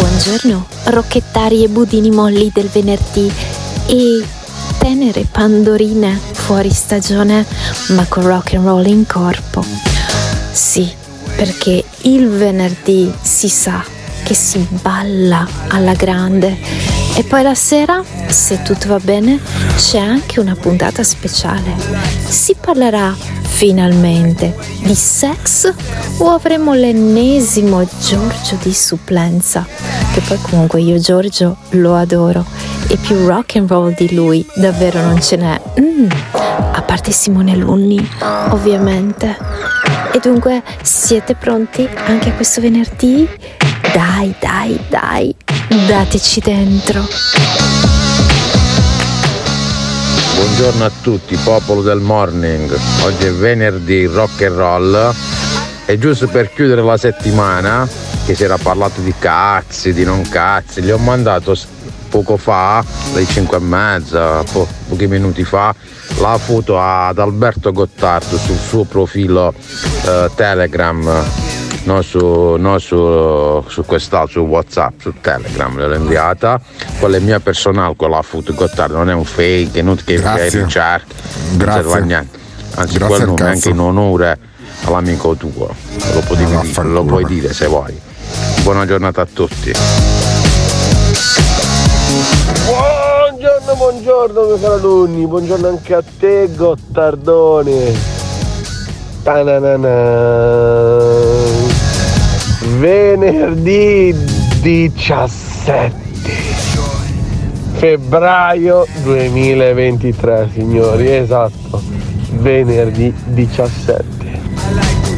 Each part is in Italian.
Buongiorno, rocchettari e budini molli del venerdì e tenere pandorine fuori stagione ma con rock and roll in corpo. Sì, perché il venerdì si sa che si balla alla grande e poi la sera, se tutto va bene, c'è anche una puntata speciale. Si parlerà finalmente di sex o avremo l'ennesimo Giorgio di supplenza? Che poi comunque io Giorgio lo adoro e più rock and roll di lui davvero non ce n'è. Mm, a parte Simone Lunni, ovviamente. E dunque siete pronti anche questo venerdì? Dai, dai, dai, dateci dentro. Buongiorno a tutti, popolo del morning. Oggi è venerdì rock and roll. E giusto per chiudere la settimana, che si era parlato di cazzi, di non cazzi, gli ho mandato poco fa, alle 5 e mezza, po- pochi minuti fa, la foto ad Alberto Gottardo sul suo profilo eh, Telegram, non su, non su, su quest'altro, su Whatsapp, su Telegram l'ho inviata. Quella è mia personale, quella foto Gottardo, non è un fake, è inutile che fai ricerche, non serve a niente. Anzi, Grazie nome è anche in onore all'amico tuo, lo, puoi dire- lo puoi dire se vuoi. Buona giornata a tutti. Buongiorno, buongiorno miei cari alunni, buongiorno anche a te Gottardone. Tananana. Venerdì 17 febbraio 2023 signori, esatto, venerdì 17.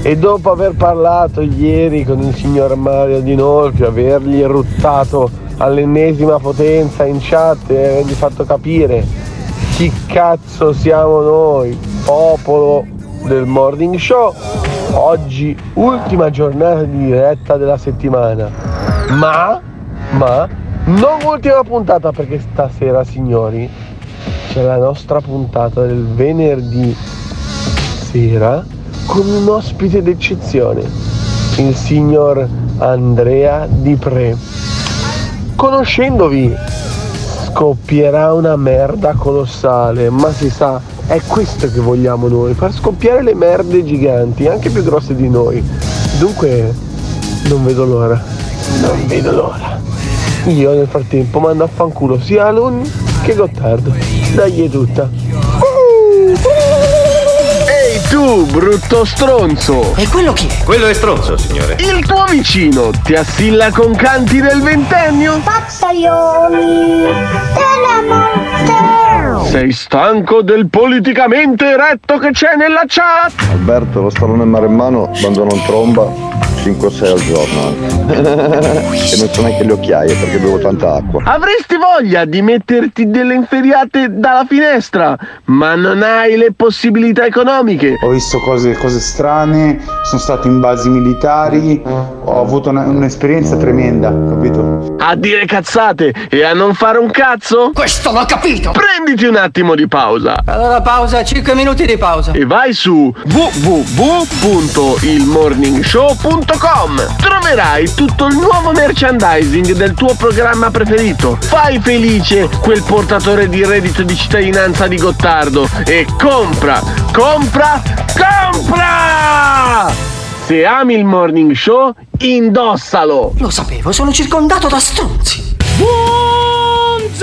E dopo aver parlato ieri con il signor Mario Di Nolfi, avergli ruttato all'ennesima potenza in chat e avergli fatto capire chi cazzo siamo noi, popolo del morning show, oggi ultima giornata di diretta della settimana. Ma, ma, non ultima puntata perché stasera signori c'è la nostra puntata del venerdì sera con un ospite d'eccezione, il signor Andrea Di Pre. Conoscendovi scoppierà una merda colossale, ma si sa, è questo che vogliamo noi, far scoppiare le merde giganti, anche più grosse di noi. Dunque, non vedo l'ora, non vedo l'ora. Io nel frattempo mando a fanculo sia Alun che Gottardo. Dai è tutta. Ehi tu, brutto stronzo! E quello chi è? Quello è stronzo, signore. Il tuo vicino ti assilla con canti del ventennio? Pazzaioli della morte. Sei stanco del politicamente eretto che c'è nella chat? Alberto, lo stallone maremmano quando non tromba 5-6 al giorno. e non so neanche le occhiaie perché bevo tanta acqua. Avresti voglia di metterti delle inferiate dalla finestra, ma non hai le possibilità economiche. Ho visto cose, cose strane, sono stato in basi militari, ho avuto una- un'esperienza tremenda, capito? A dire cazzate e a non fare un cazzo? Questo l'ho capito! Prenditi un attimo di pausa Allora pausa, 5 minuti di pausa. e vai su www.ilmorningshow.com. Troverai tutto il nuovo merchandising del tuo programma preferito. Fai felice quel portatore di reddito di cittadinanza di Gottardo e compra, compra, compra! Se ami il morning show, indossalo! Lo sapevo, sono circondato da stronzi. Buongiorno!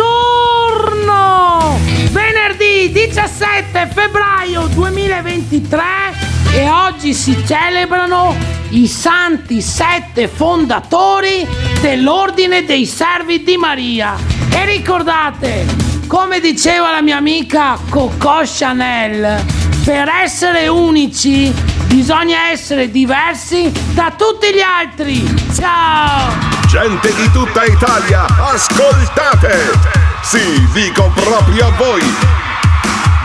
Venerdì 17 febbraio 2023 e oggi si celebrano i santi sette fondatori dell'Ordine dei Servi di Maria. E ricordate, come diceva la mia amica Coco Chanel, per essere unici bisogna essere diversi da tutti gli altri. Ciao! Gente di tutta Italia, ascoltate! Sì, dico proprio a voi!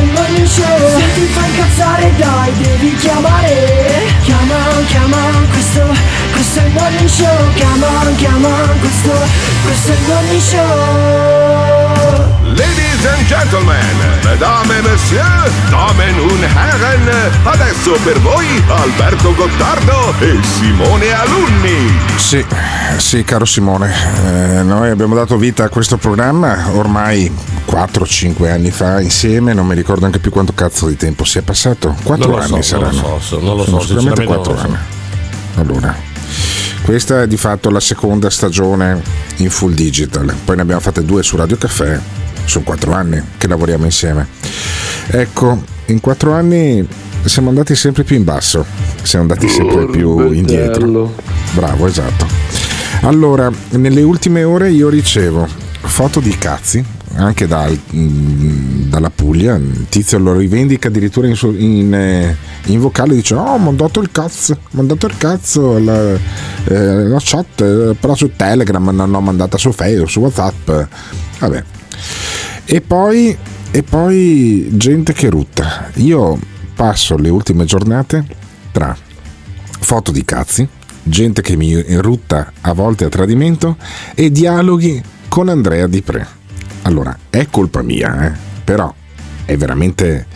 il morning show. Se ti fa incazzare dai, devi chiamare. Chiama, chiama, questo, questo è il morning show. Chiama, chiama, questo, questo è il morning show. Ladies and gentlemen, mesdames et messieurs, damen und herren, adesso per voi Alberto Gottardo e Simone Alunni. Sì, sì, caro Simone, eh, noi abbiamo dato vita a questo programma ormai 4-5 anni fa insieme, non mi ricordo anche più quanto cazzo di tempo sia passato. 4 Non lo anni so, non lo saranno. so, non lo Sono so, sicuramente sinceramente 4 non lo anni. Allora, questa è di fatto la seconda stagione in full digital, poi ne abbiamo fatte due su Radio Caffè, sono 4 anni che lavoriamo insieme. Ecco, in 4 anni siamo andati sempre più in basso, siamo andati sempre più indietro. Bravo, esatto. Allora, nelle ultime ore io ricevo foto di cazzi, anche dal- mm, dalla Puglia, il tizio lo rivendica addirittura in, in, eh, in vocale, dice oh, mi hanno dato il cazzo, mi hanno dato il cazzo la, eh, chat, eh, però su Telegram non l'hanno mandata su Facebook, su Whatsapp, vabbè. E poi, e poi gente che rutta. Io passo le ultime giornate tra foto di cazzi, gente che mi rutta a volte a tradimento e dialoghi con Andrea Di Pre. Allora, è colpa mia, eh, però è veramente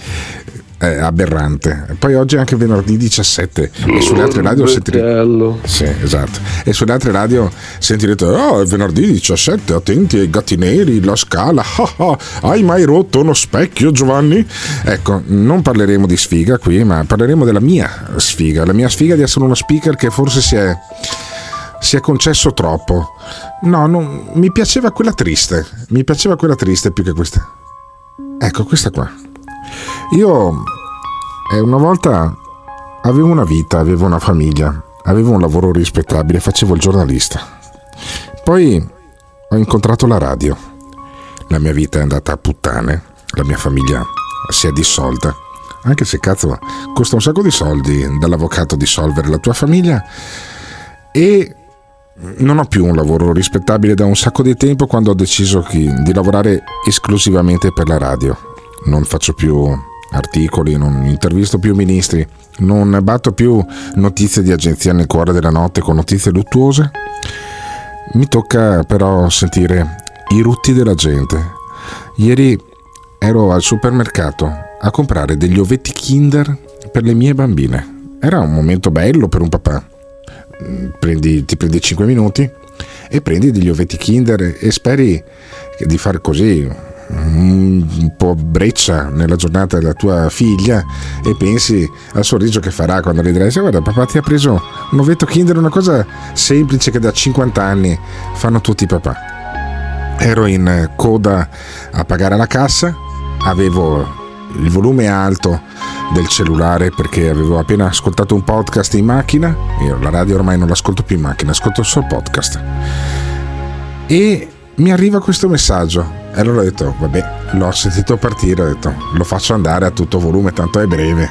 eh, aberrante. Poi oggi è anche venerdì 17 e sulle altre radio sentirete... Sì, esatto. E sulle altre radio sentirete, oh, è venerdì 17, attenti ai gatti neri, la scala, ah, ah, hai mai rotto uno specchio Giovanni? Ecco, non parleremo di sfiga qui, ma parleremo della mia sfiga, la mia sfiga di essere uno speaker che forse si è, si è concesso troppo. No, non- mi piaceva quella triste, mi piaceva quella triste più che questa. Ecco, questa qua. Io eh, una volta avevo una vita, avevo una famiglia, avevo un lavoro rispettabile, facevo il giornalista. Poi ho incontrato la radio. La mia vita è andata a puttane, la mia famiglia si è dissolta. Anche se cazzo costa un sacco di soldi dall'avvocato dissolvere la tua famiglia e non ho più un lavoro rispettabile da un sacco di tempo quando ho deciso di lavorare esclusivamente per la radio. Non faccio più articoli, non intervisto più ministri, non batto più notizie di agenzia nel cuore della notte con notizie luttuose. Mi tocca però sentire i rutti della gente. Ieri ero al supermercato a comprare degli ovetti Kinder per le mie bambine. Era un momento bello per un papà prendi, ti prendi 5 minuti e prendi degli ovetti Kinder e speri di fare così un po' breccia nella giornata della tua figlia e pensi al sorriso che farà quando le dirai "Sai, guarda papà ti ha preso un ovetto Kinder una cosa semplice che da 50 anni fanno tutti i papà ero in coda a pagare la cassa avevo il volume alto del cellulare perché avevo appena ascoltato un podcast in macchina. Io la radio ormai non l'ascolto più in macchina, ascolto solo podcast. E mi arriva questo messaggio. E allora ho detto, vabbè, l'ho sentito partire, ho detto, lo faccio andare a tutto volume, tanto è breve.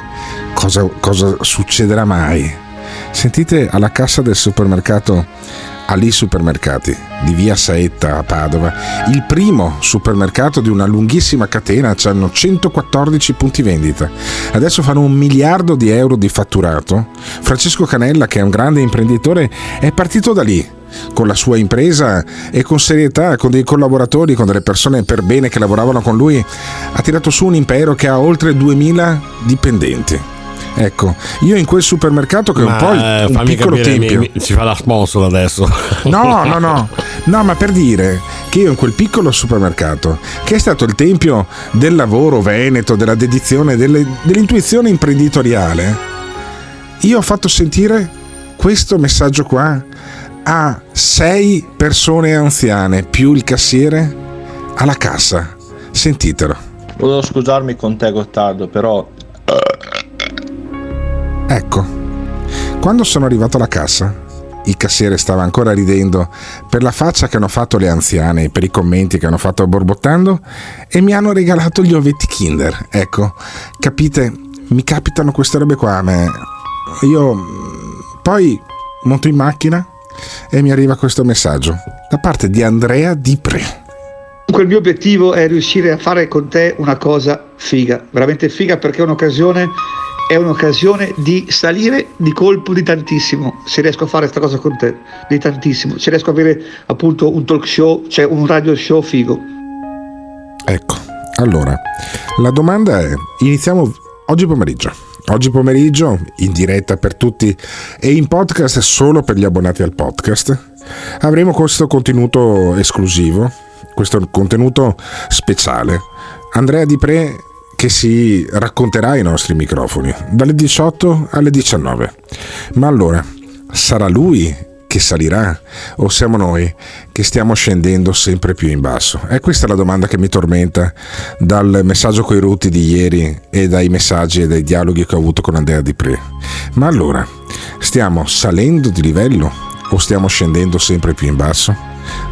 Cosa, cosa succederà mai? Sentite alla cassa del supermercato Ali Supermercati di via Saetta a Padova, il primo supermercato di una lunghissima catena, hanno 114 punti vendita. Adesso fanno un miliardo di euro di fatturato. Francesco Canella, che è un grande imprenditore, è partito da lì con la sua impresa e con serietà, con dei collaboratori, con delle persone per bene che lavoravano con lui, ha tirato su un impero che ha oltre 2000 dipendenti. Ecco, io in quel supermercato che è un Ma, po' eh, un piccolo capire, tempio. mi- mi- si fa la sponsor adesso. No, no, no, no, ma per dire che io in quel piccolo supermercato, che è stato il tempio del lavoro veneto, della dedizione, delle- dell'intuizione imprenditoriale, io ho fatto sentire questo messaggio qua a sei persone anziane più il cassiere alla cassa. Sentitelo. Volevo scusarmi con te Gottardo, però Ecco, quando sono arrivato alla cassa, il cassiere stava ancora ridendo per la faccia che hanno fatto le anziane, per i commenti che hanno fatto borbottando e mi hanno regalato gli ovetti Kinder. Ecco, capite, mi capitano queste robe qua. a me. Io poi monto in macchina e mi arriva questo messaggio da parte di Andrea Di Pre. Comunque il mio obiettivo è riuscire a fare con te una cosa figa, veramente figa perché è un'occasione, è un'occasione di salire di colpo di tantissimo, se riesco a fare questa cosa con te, di tantissimo, se riesco a avere appunto un talk show, cioè un radio show figo. Ecco, allora, la domanda è, iniziamo oggi pomeriggio. Oggi pomeriggio in diretta per tutti e in podcast solo per gli abbonati al podcast. Avremo questo contenuto esclusivo, questo contenuto speciale. Andrea Di Pre che si racconterà ai nostri microfoni dalle 18 alle 19. Ma allora, sarà lui che salirà o siamo noi che stiamo scendendo sempre più in basso? È questa la domanda che mi tormenta dal messaggio coi ruti di ieri e dai messaggi e dai dialoghi che ho avuto con Andrea Di Pre. Ma allora, stiamo salendo di livello o stiamo scendendo sempre più in basso?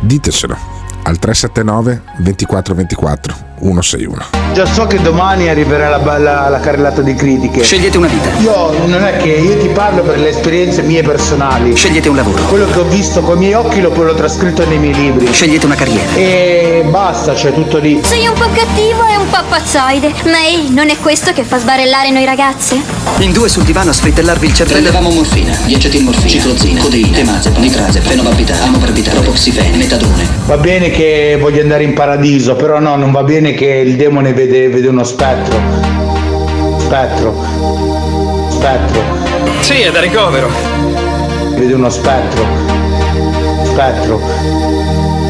Ditecelo al 379 2424 161. Già so che domani arriverà la, la, la carrellata di critiche. Scegliete una vita. Io non è che io ti parlo per le esperienze mie personali. Scegliete un lavoro. Quello che ho visto con i miei occhi l'ho, l'ho trascritto nei miei libri. Scegliete una carriera. E basta, c'è tutto lì. Sei un po' cattivo e un po' pazzoide, ma ehi, non è questo che fa sbarellare noi ragazze? In due sul divano a sfritellarvi il cervello. Prendevamo morfina, diacetilmorfina, ciclozina, codeina, temazepam, nitrazepam, fenobarbital, amoparbitale, propoxifene, metadone. Va bene che voglio andare in paradiso, però no, non va bene che il demone vede, vede uno spettro. Spettro. Spettro. Sì, è da ricovero. Vede uno spettro. Spettro.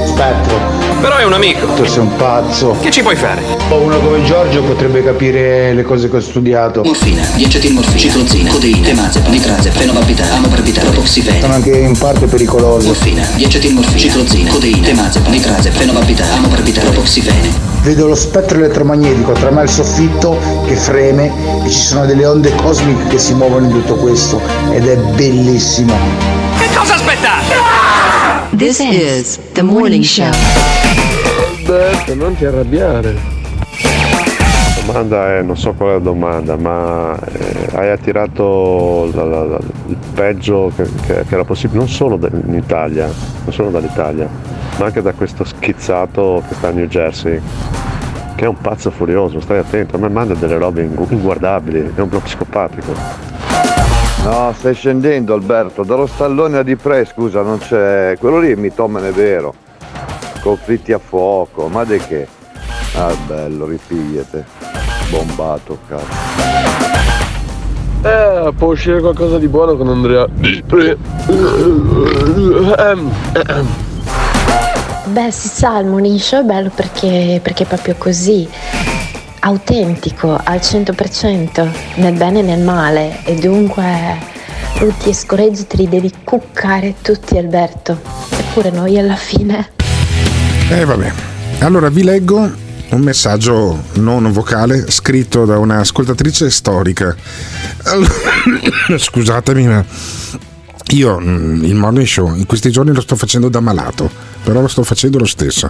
Spettro. Però è un amico. Tu sei un pazzo. Che ci puoi fare? Uno come Giorgio potrebbe capire le cose che ho studiato. Morfina, diacetilmorfina, ciclozina, codeina, temazepam, nitrazepam, fenobarbital, amoparbitale, propoxifene. Sono anche in parte pericolose. Morfina, diacetilmorfina, ciclozina, codeina, temazepam, nitrazepam, fenobarbital, amoparbitale, propoxifene. Vedo lo spettro elettromagnetico tra me e il soffitto che freme e ci sono delle onde cosmiche che si muovono in tutto questo ed è bellissimo. Che cosa aspettate? This is the morning show. Alberto, non ti arrabbiare. La domanda è, non so qual è la domanda, ma eh, hai attirato la- la- la- il peggio che, che- che era possibile, non solo in Italia, non solo dall'Italia, ma anche da questo schizzato che sta a New Jersey, che è un pazzo furioso, stai attento, a me manda delle robe ingu- inguardabili, è un blocco psicopatico. No, stai scendendo Alberto, dallo stallone a Di Pre, scusa, non c'è. Quello lì è mitomane vero. Conflitti a fuoco, ma di che? Ah bello, ripigliate. Bombato, cazzo. Eh, può uscire qualcosa di buono con Andrea. Ehm, ehm. Beh, si sa, il morning show è bello perché, perché è proprio così, autentico al 100%, nel bene e nel male, e dunque rutti e scoreggi te li devi cuccare tutti Alberto, eppure noi alla fine... E vabbè. Allora vi leggo un messaggio non vocale scritto da un'ascoltatrice storica. Allora, scusatemi, ma io mm, il morning show in questi giorni lo sto facendo da malato, però lo sto facendo lo stesso.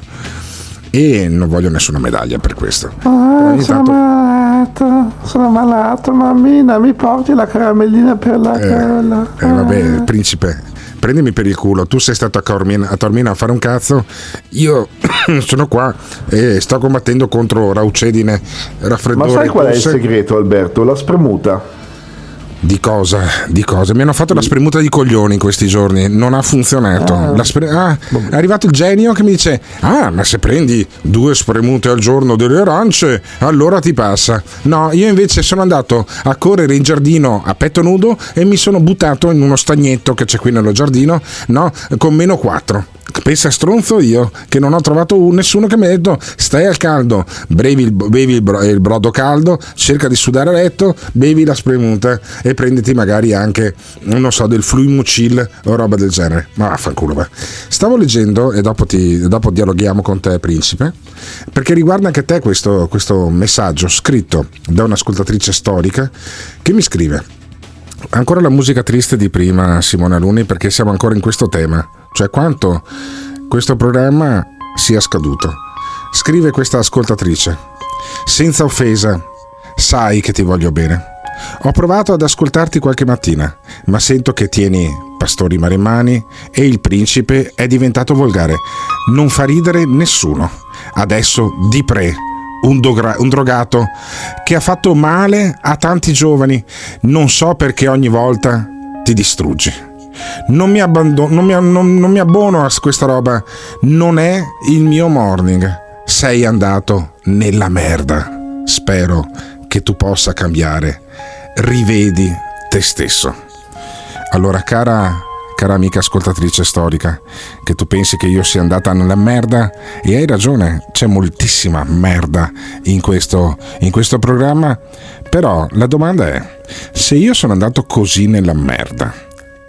E non voglio nessuna medaglia per questo. Ah, sono tanto- malato, sono malato, mammina, mi porti la caramellina per la Eh, carola. eh, vabbè, principe, prendimi per il culo. Tu sei stato a, Cormin- a Tormina a fare un cazzo. Io sono qua e sto combattendo contro raucedine, Ma raffreddore. sai qual è il segreto, Alberto? La spremuta. Di cosa? Di cosa? Mi hanno fatto la spremuta di coglioni in questi giorni, non ha funzionato. Ah. Spre- ah, è arrivato il genio che mi dice: Ah, ma se prendi due spremute al giorno delle arance, allora ti passa. No, io invece sono andato a correre in giardino a petto nudo e mi sono buttato in uno stagnetto che c'è qui nello giardino, no, con meno 4. Pensa stronzo io che non ho trovato un- nessuno che mi ha detto stai al caldo, bevi il, bevi il bro- il brodo caldo, cerca di sudare a letto, bevi la spremuta e prenditi magari anche, non so, del fluimucil o roba del genere. Ma vaffanculo, va. Stavo leggendo e dopo, ti, dopo dialoghiamo con te, principe, perché riguarda anche te questo, questo messaggio scritto da un'ascoltatrice storica che mi scrive. Ancora la musica triste di prima, Simone Aluni, perché siamo ancora in questo tema, cioè quanto questo programma sia scaduto. Scrive questa ascoltatrice, senza offesa, sai che ti voglio bene. Ho provato ad ascoltarti qualche mattina, ma sento che tieni pastori maremmani e il principe è diventato volgare. Non fa ridere nessuno. Adesso di pre un, dogra- un, drogato che ha fatto male a tanti giovani. Non so perché ogni volta ti distruggi. Non mi, abbandon- non, mi, non, non mi abbono a questa roba. Non è il mio morning. Sei andato nella merda. Spero che tu possa cambiare. Rivedi te stesso. Allora, cara cara amica ascoltatrice storica, che tu pensi che io sia andata nella merda e hai ragione, c'è moltissima merda in questo, in questo programma, però la domanda è, se io sono andato così nella merda,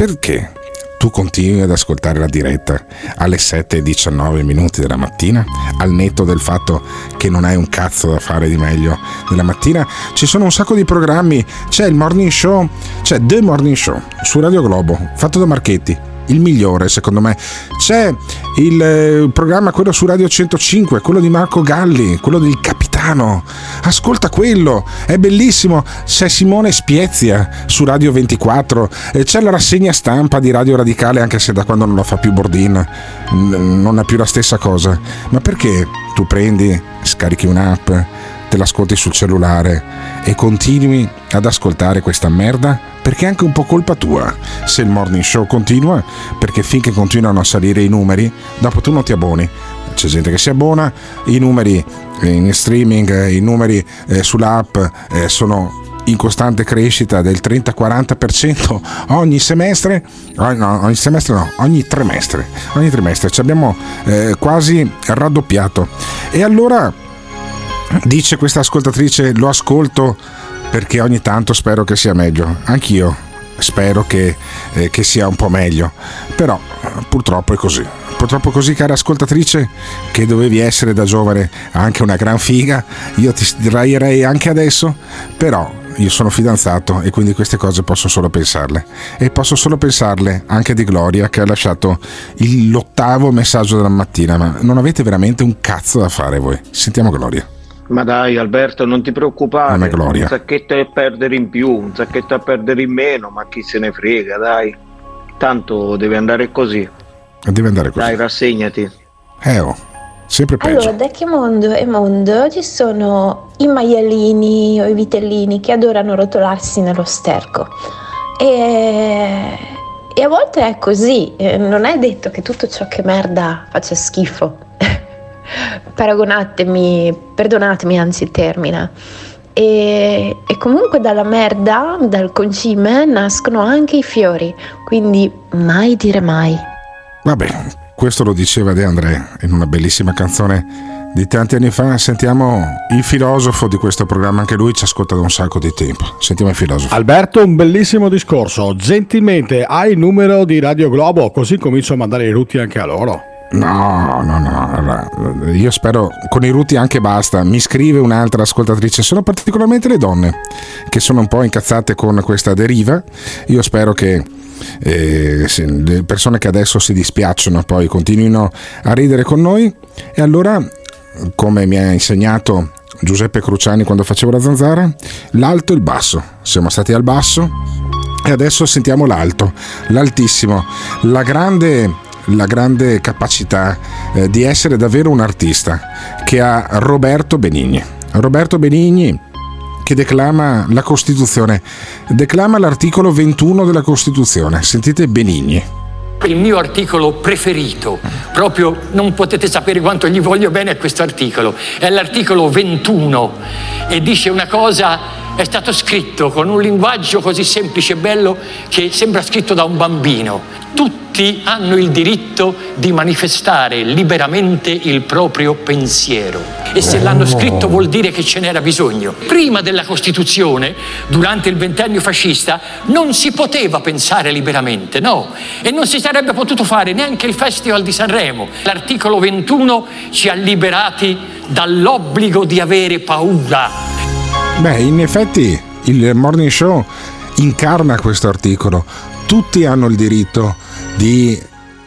perché? Tu continui ad ascoltare la diretta alle 7.19 minuti della mattina, al netto del fatto che non hai un cazzo da fare di meglio nella mattina, ci sono un sacco di programmi, c'è il morning show, c'è The Morning Show su Radio Globo, fatto da Marchetti, il migliore secondo me. C'è il eh, programma, quello su Radio 105, quello di Marco Galli, quello del capitano. Ascolta quello, è bellissimo. C'è Simone Spiezia su Radio 24, e c'è la rassegna stampa di Radio Radicale, anche se da quando non lo fa più Bordin non è più la stessa cosa. Ma perché tu prendi, scarichi un'app? Te l'ascolti sul cellulare e continui ad ascoltare questa merda? Perché è anche un po' colpa tua se il morning show continua, perché finché continuano a salire i numeri, dopo tu non ti abboni. C'è gente che si abbona, i numeri in streaming, i numeri eh, sull'app eh, sono in costante crescita del 30-40% ogni semestre, oh, no, ogni semestre no, ogni trimestre, ogni trimestre ci abbiamo eh, quasi raddoppiato. E allora Dice questa ascoltatrice, lo ascolto perché ogni tanto spero che sia meglio. Anch'io spero che, eh, che sia un po' meglio. Però purtroppo è così. Purtroppo è così, cara ascoltatrice, che dovevi essere da giovane anche una gran figa. Io ti sdraierei anche adesso, però io sono fidanzato e quindi queste cose posso solo pensarle. E posso solo pensarle anche di Gloria che ha lasciato l'ottavo messaggio della mattina. Ma non avete veramente un cazzo da fare voi. Sentiamo Gloria. Ma dai Alberto, non ti preoccupare, non è gloria. un sacchetto a perdere in più, un sacchetto a perdere in meno, ma chi se ne frega, dai. Tanto deve andare così. Deve andare così. Dai, rassegnati. Eh oh, sempre peggio. Allora, da che mondo è mondo ci sono i maialini o i vitellini che adorano rotolarsi nello sterco. E, e a volte è così, non è detto che tutto ciò che merda faccia schifo paragonatemi, perdonatemi anzi il termine. E, e, comunque dalla merda, dal concime, nascono anche i fiori, quindi mai dire mai. Vabbè, questo lo diceva De André in una bellissima canzone di tanti anni fa. Sentiamo il filosofo di questo programma, anche lui ci ascolta da un sacco di tempo. Sentiamo il filosofo. Alberto, un bellissimo discorso. Gentilmente hai il numero di Radio Globo, così comincio a mandare i rutti anche a loro. No, no, no, io spero con i ruti anche basta. Mi scrive un'altra ascoltatrice, sono particolarmente le donne che sono un po' incazzate con questa deriva. Io spero che eh, le persone che adesso si dispiacciono poi continuino a ridere con noi e allora, come mi ha insegnato Giuseppe Cruciani quando facevo la zanzara, l'alto e il basso. Siamo stati al basso e adesso sentiamo l'alto, l'altissimo, la grande la grande capacità eh, di essere davvero un artista che ha Roberto Benigni. Roberto Benigni che declama la Costituzione, declama l'articolo 21 della Costituzione. Sentite Benigni. Il mio articolo preferito, proprio non potete sapere quanto gli voglio bene a questo articolo, è l'articolo 21 e dice una cosa è stato scritto con un linguaggio così semplice e bello che sembra scritto da un bambino. Tutti hanno il diritto di manifestare liberamente il proprio pensiero e se l'hanno scritto vuol dire che ce n'era bisogno. Prima della Costituzione, durante il ventennio fascista, non si poteva pensare liberamente, no, e non si sarebbe potuto fare neanche il Festival di Sanremo. L'articolo 21 ci ha liberati dall'obbligo di avere paura. Beh, in effetti il morning show incarna questo articolo. Tutti hanno il diritto di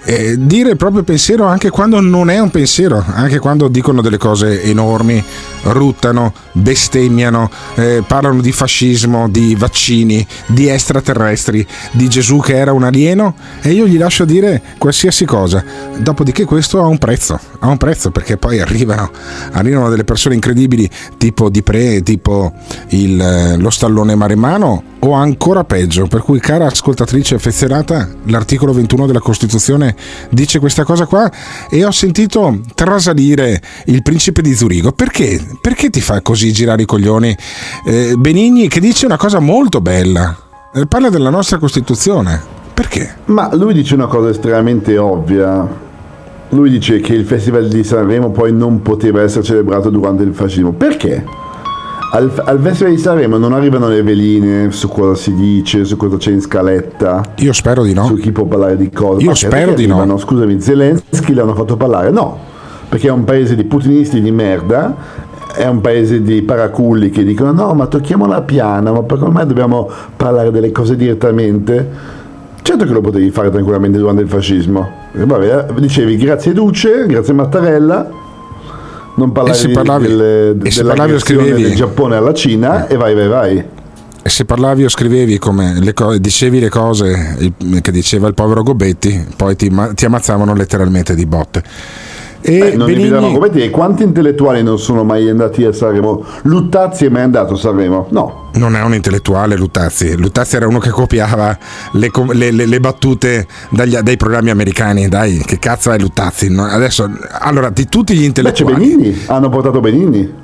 eh, dire il proprio pensiero anche quando non è un pensiero, anche quando dicono delle cose enormi, ruttano, bestemmiano, eh, parlano di fascismo, di vaccini, di extraterrestri, di Gesù che era un alieno e io gli lascio dire qualsiasi cosa. Dopodiché questo ha un prezzo, ha un prezzo perché poi arrivano, arrivano delle persone incredibili tipo Di Pre, tipo il, eh, lo stallone maremano o ancora peggio, per cui cara ascoltatrice affezionata, l'articolo 21 della Costituzione dice questa cosa qua e ho sentito trasalire il principe di Zurigo. Perché? Perché ti fa così girare i coglioni? Eh, Benigni che dice una cosa molto bella, eh, parla della nostra Costituzione. Perché? Ma lui dice una cosa estremamente ovvia. Lui dice che il Festival di Sanremo poi non poteva essere celebrato durante il fascismo. Perché? Al, al Festival di Sanremo non arrivano le veline su cosa si dice, su cosa c'è in scaletta. Io spero di no. Su chi può parlare di cosa. Io spero di no. arrivano? Scusami, Zelensky l'hanno fatto parlare? No, perché è un paese di putinisti di merda. È un paese di paraculli che dicono no, ma tocchiamola piana, ma perché ormai dobbiamo parlare delle cose direttamente? Certo che lo potevi fare tranquillamente durante il fascismo. Vabbè, dicevi grazie Duce, grazie Mattarella, non parlare E se parlavi- delle, e se parlavi o scrivevi? del Giappone alla Cina e vai vai vai. E se parlavi o scrivevi come le co- dicevi le cose che diceva il povero Gobetti, poi ti, ma- ti ammazzavano letteralmente di botte. E Eh, non Benigni- Benigni... come dire, quanti intellettuali non sono mai andati a Sanremo? Luttazzi è mai andato a Sanremo? No. Non è un intellettuale Luttazzi. Luttazzi era uno che copiava le, le- le- le battute dagli- dai programmi americani. Dai, che cazzo è Luttazzi? No, adesso, allora, di tutti gli Beh, c'è intellettuali. Benigni, hanno portato Benigni.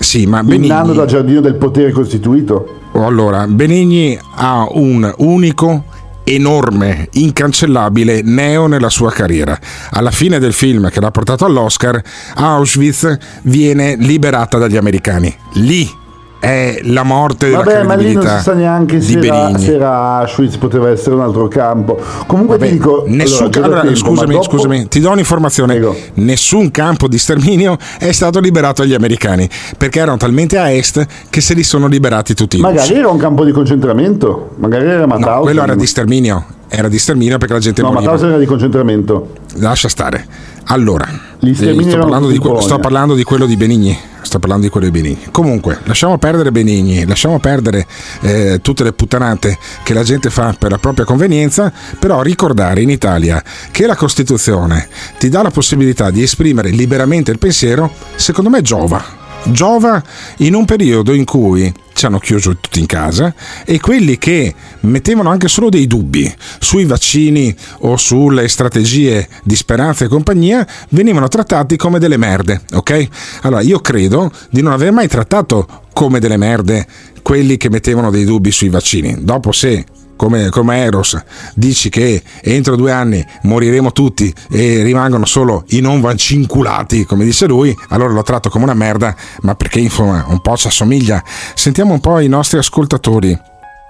Sì, ma Il Benigni. nano dal giardino del potere costituito. Allora, Benigni ha un unico, enorme, incancellabile neo nella sua carriera. Alla fine del film che l'ha portato all'Oscar, Auschwitz viene liberata dagli americani. Lì è la morte della Vabbè, ma lì non si sa neanche se era, se era Auschwitz, poteva essere un altro campo. Comunque ti dico. Nessun, allora, allora, tempo, scusami, dopo- scusami, ti do un'informazione. Nessun campo di sterminio è stato liberato agli americani perché erano talmente a est che se li sono liberati tutti. russi. Magari era un campo di concentramento, magari era No, Mauthausen. quello era di sterminio. Era di sterminio perché la gente No, moriva. Mauthausen era di concentramento. Lascia stare. Allora, eh, sto, parlando di, sto parlando di quello di Benigni. Sto parlando di quello di Benigni. Comunque, lasciamo perdere Benigni, lasciamo perdere eh, tutte le puttanate che la gente fa per la propria convenienza, però ricordare in Italia che la Costituzione ti dà la possibilità di esprimere liberamente il pensiero, secondo me giova. Giova in un periodo in cui ci hanno chiuso tutti in casa e quelli che mettevano anche solo dei dubbi sui vaccini o sulle strategie di speranza e compagnia venivano trattati come delle merde, ok? Allora io credo di non aver mai trattato come delle merde quelli che mettevano dei dubbi sui vaccini. Dopo se come, come Eros dici che entro due anni moriremo tutti e rimangono solo i non vaccinculati, come dice lui, allora lo tratto come una merda, ma perché insomma un po' ci assomiglia. Sentiamo un po' i nostri ascoltatori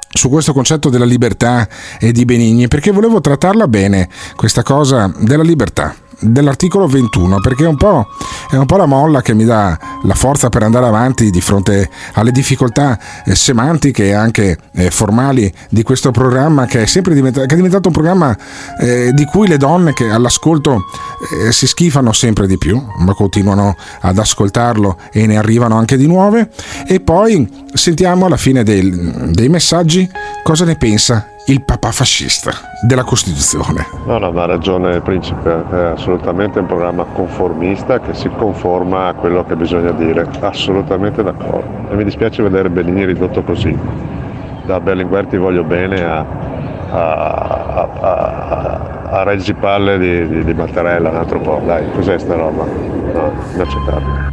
su questo concetto della libertà e di Benigni, perché volevo trattarla bene, questa cosa della libertà dell'articolo 21 perché è un, po', è un po' la molla che mi dà la forza per andare avanti di fronte alle difficoltà eh, semantiche e anche eh, formali di questo programma che è diventato, che è diventato un programma eh, di cui le donne che all'ascolto si schifano sempre di più ma continuano ad ascoltarlo e ne arrivano anche di nuove. E poi sentiamo alla fine del- dei messaggi cosa ne pensa il papà fascista della Costituzione. No, no, ma ha ragione il principe, è assolutamente un programma conformista che si conforma a quello che bisogna dire, assolutamente d'accordo. E mi dispiace vedere Benigni ridotto così. Da Berlinguer ti voglio bene a, a, a, a- a Reggi Palle di, di, di Mattarella un altro po', dai, cos'è sta roba? No, inaccettabile.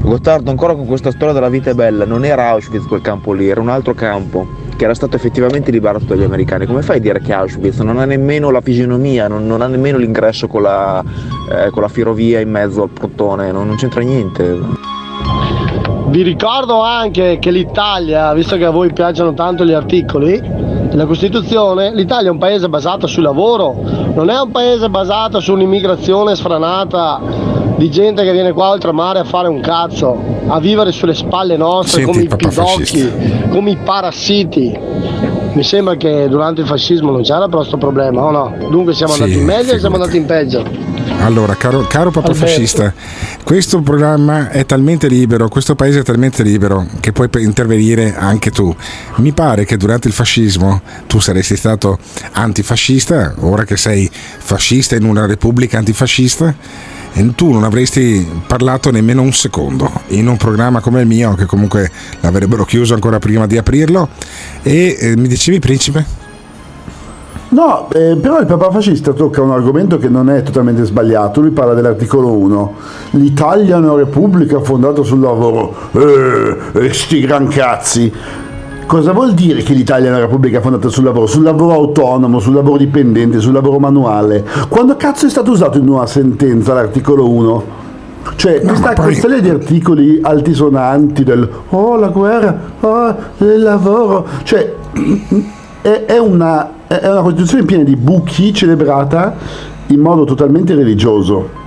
Gottardo, ancora con questa storia della vita è bella, non era Auschwitz quel campo lì, era un altro campo che era stato effettivamente liberato dagli americani. Come fai a dire che Auschwitz non ha nemmeno la fisionomia, non, non ha nemmeno l'ingresso con la, eh, con la ferrovia in mezzo al portone, non, non c'entra niente. Vi ricordo anche che l'Italia, visto che a voi piacciono tanto gli articoli, la Costituzione, l'Italia è un paese basato sul lavoro, non è un paese basato su un'immigrazione sfranata di gente che viene qua oltremare a fare un cazzo, a vivere sulle spalle nostre Senti come i pidocchi, come i parassiti. Mi sembra che durante il fascismo non c'era però questo problema, o no? Dunque siamo Sì, andati in meglio o siamo figurati. andati in peggio? Allora, caro, caro papà Alberto. fascista, questo programma è talmente libero, questo paese è talmente libero che puoi intervenire anche tu. Mi pare che durante il fascismo tu saresti stato antifascista, ora che sei fascista in una repubblica antifascista, e tu non avresti parlato nemmeno un secondo in un programma come il mio, che comunque l'avrebbero chiuso ancora prima di aprirlo. E eh, mi dicevi, principe? No, eh, però il papà fascista tocca un argomento che non è totalmente sbagliato. Lui parla dell'articolo 1. L'Italia è una repubblica fondata sul lavoro. Eh, eh, sti gran cazzi. Cosa vuol dire che l'Italia è una repubblica fondata sul lavoro? Sul lavoro autonomo, sul lavoro dipendente, sul lavoro manuale. Quando cazzo è stato usato in una sentenza l'articolo 1? Cioè, questa, questa serie di articoli altisonanti del oh la guerra, oh il lavoro, cioè è, è una, è una Costituzione piena di buchi celebrata in modo totalmente religioso.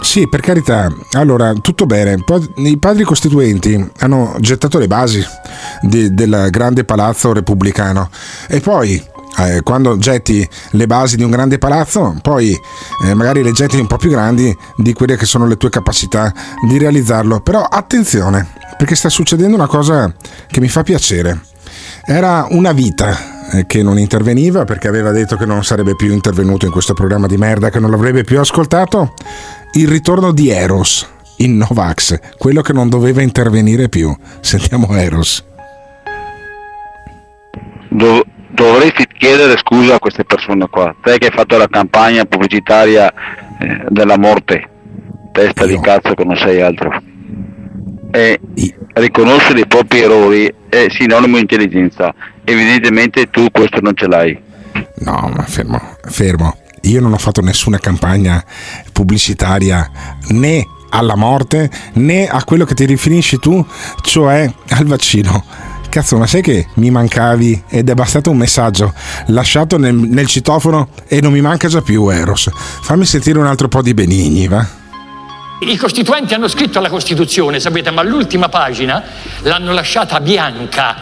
Sì, per carità. Allora, tutto bene. I padri costituenti hanno gettato le basi di- del grande palazzo repubblicano e poi eh, quando getti le basi di un grande palazzo, poi eh, magari le getti un po' più grandi di quelle che sono le tue capacità di realizzarlo. Però attenzione, perché sta succedendo una cosa che mi fa piacere. Era una vita eh, che non interveniva perché aveva detto che non sarebbe più intervenuto in questo programma di merda, che non l'avrebbe più ascoltato. Il ritorno di Eros in Novax, quello che non doveva intervenire più. Sentiamo Eros. Dov- dovresti chiedere scusa a queste persone qua. Te che hai fatto la campagna pubblicitaria eh, della morte, testa di cazzo che non sei altro. E riconoscere i propri errori è sinonimo di intelligenza. Evidentemente tu questo non ce l'hai. No, ma fermo, fermo. Io non ho fatto nessuna campagna pubblicitaria né alla morte né a quello che ti riferisci tu, cioè al vaccino. Cazzo, ma sai che mi mancavi ed è bastato un messaggio lasciato nel, nel citofono e non mi manca già più Eros. Fammi sentire un altro po' di benigni, va? I costituenti hanno scritto la Costituzione, sapete, ma l'ultima pagina l'hanno lasciata bianca.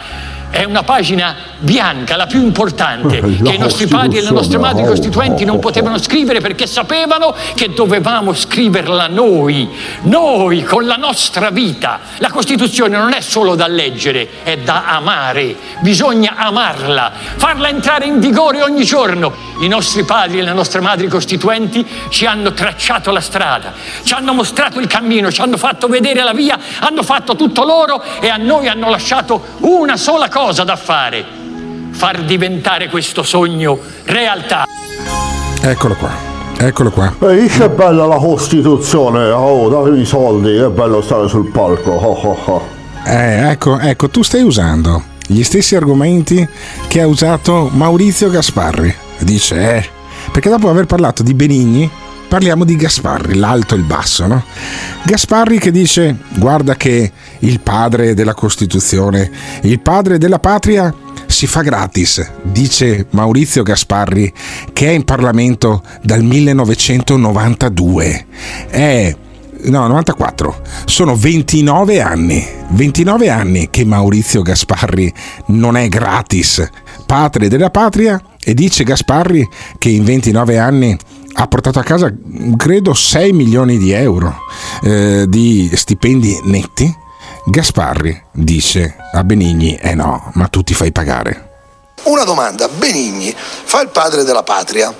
È una pagina bianca, la più importante, che i nostri padri e le nostre madri costituenti non potevano scrivere perché sapevano che dovevamo scriverla noi, noi con la nostra vita. La Costituzione non è solo da leggere, è da amare, bisogna amarla, farla entrare in vigore ogni giorno. I nostri padri e le nostre madri costituenti ci hanno tracciato la strada, ci hanno mostrato il cammino, ci hanno fatto vedere la via, hanno fatto tutto loro e a noi hanno lasciato una sola cosa da fare, far diventare questo sogno realtà. Eccolo qua, eccolo qua. Ehi, che bella la Costituzione! Oh, datemi i soldi, che bello stare sul palco! Oh, oh, oh. Eh, ecco, ecco, tu stai usando gli stessi argomenti che ha usato Maurizio Gasparri. Dice, eh, perché dopo aver parlato di Benigni, parliamo di Gasparri, l'alto e il basso, no? Gasparri che dice, guarda che il padre della Costituzione, il padre della patria si fa gratis, dice Maurizio Gasparri, che è in Parlamento dal 1992. È no, 94. Sono 29 anni. 29 anni che Maurizio Gasparri non è gratis. Padre della patria e dice Gasparri che in 29 anni ha portato a casa credo 6 milioni di euro eh, di stipendi netti. Gasparri dice a Benigni: Eh no, ma tu ti fai pagare. Una domanda, Benigni fa il padre della patria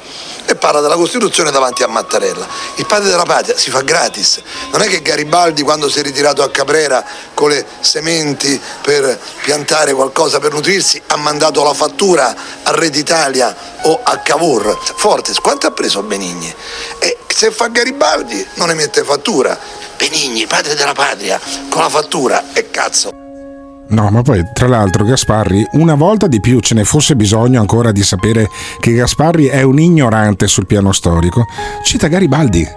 e parla della Costituzione davanti a Mattarella. Il padre della patria si fa gratis. Non è che Garibaldi quando si è ritirato a Caprera con le sementi per piantare qualcosa per nutrirsi ha mandato la fattura a Red Italia o a Cavour. Fortes, quanto ha preso Benigni? E se fa Garibaldi non emette fattura. Benigni, padre della patria, con la fattura e cazzo. No, ma poi tra l'altro Gasparri, una volta di più ce ne fosse bisogno ancora di sapere che Gasparri è un ignorante sul piano storico, cita Garibaldi.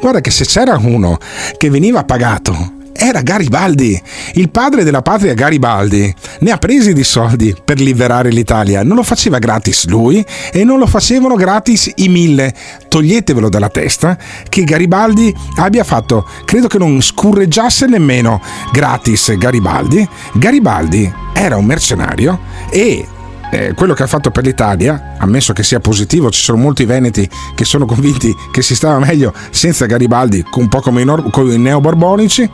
Guarda che se c'era uno che veniva pagato era Garibaldi. Il padre della patria Garibaldi ne ha presi di soldi per liberare l'Italia. Non lo faceva gratis lui e non lo facevano gratis i mille. Toglietevelo dalla testa che Garibaldi abbia fatto, credo che non scurreggiasse nemmeno gratis Garibaldi. Garibaldi era un mercenario e eh, quello che ha fatto per l'Italia, ammesso che sia positivo, ci sono molti veneti che sono convinti che si stava meglio senza Garibaldi, un po' come i, nor- i neoborbonici,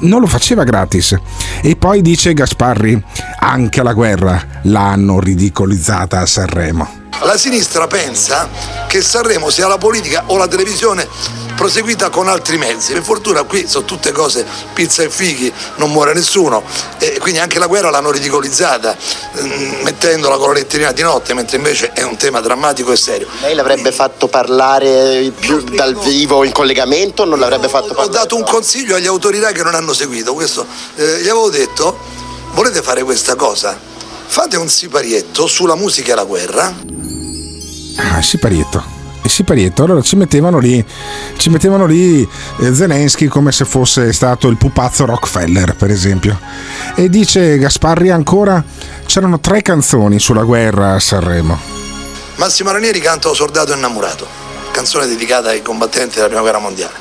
non lo faceva gratis. E poi dice Gasparri, anche alla guerra l'hanno ridicolizzata a Sanremo. La sinistra pensa che Sanremo sia la politica o la televisione proseguita con altri mezzi. Per fortuna qui sono tutte cose pizza e fighi, non muore nessuno e quindi anche la guerra l'hanno ridicolizzata mm, mettendola con la letterina di notte, mentre invece è un tema drammatico e serio. Lei l'avrebbe fatto parlare più dal vivo in collegamento o non l'avrebbe fatto Ho parlare? dato un consiglio agli autorità che non hanno seguito questo. eh, gli avevo detto, volete fare questa cosa? Fate un siparietto sulla musica e la guerra Ah, il siparietto. Il siparietto. Allora ci mettevano lì, ci mettevano lì eh, Zelensky come se fosse stato il pupazzo Rockefeller, per esempio. E dice Gasparri ancora: c'erano tre canzoni sulla guerra a Sanremo. Massimo Ranieri canta soldato innamorato, canzone dedicata ai combattenti della prima guerra mondiale.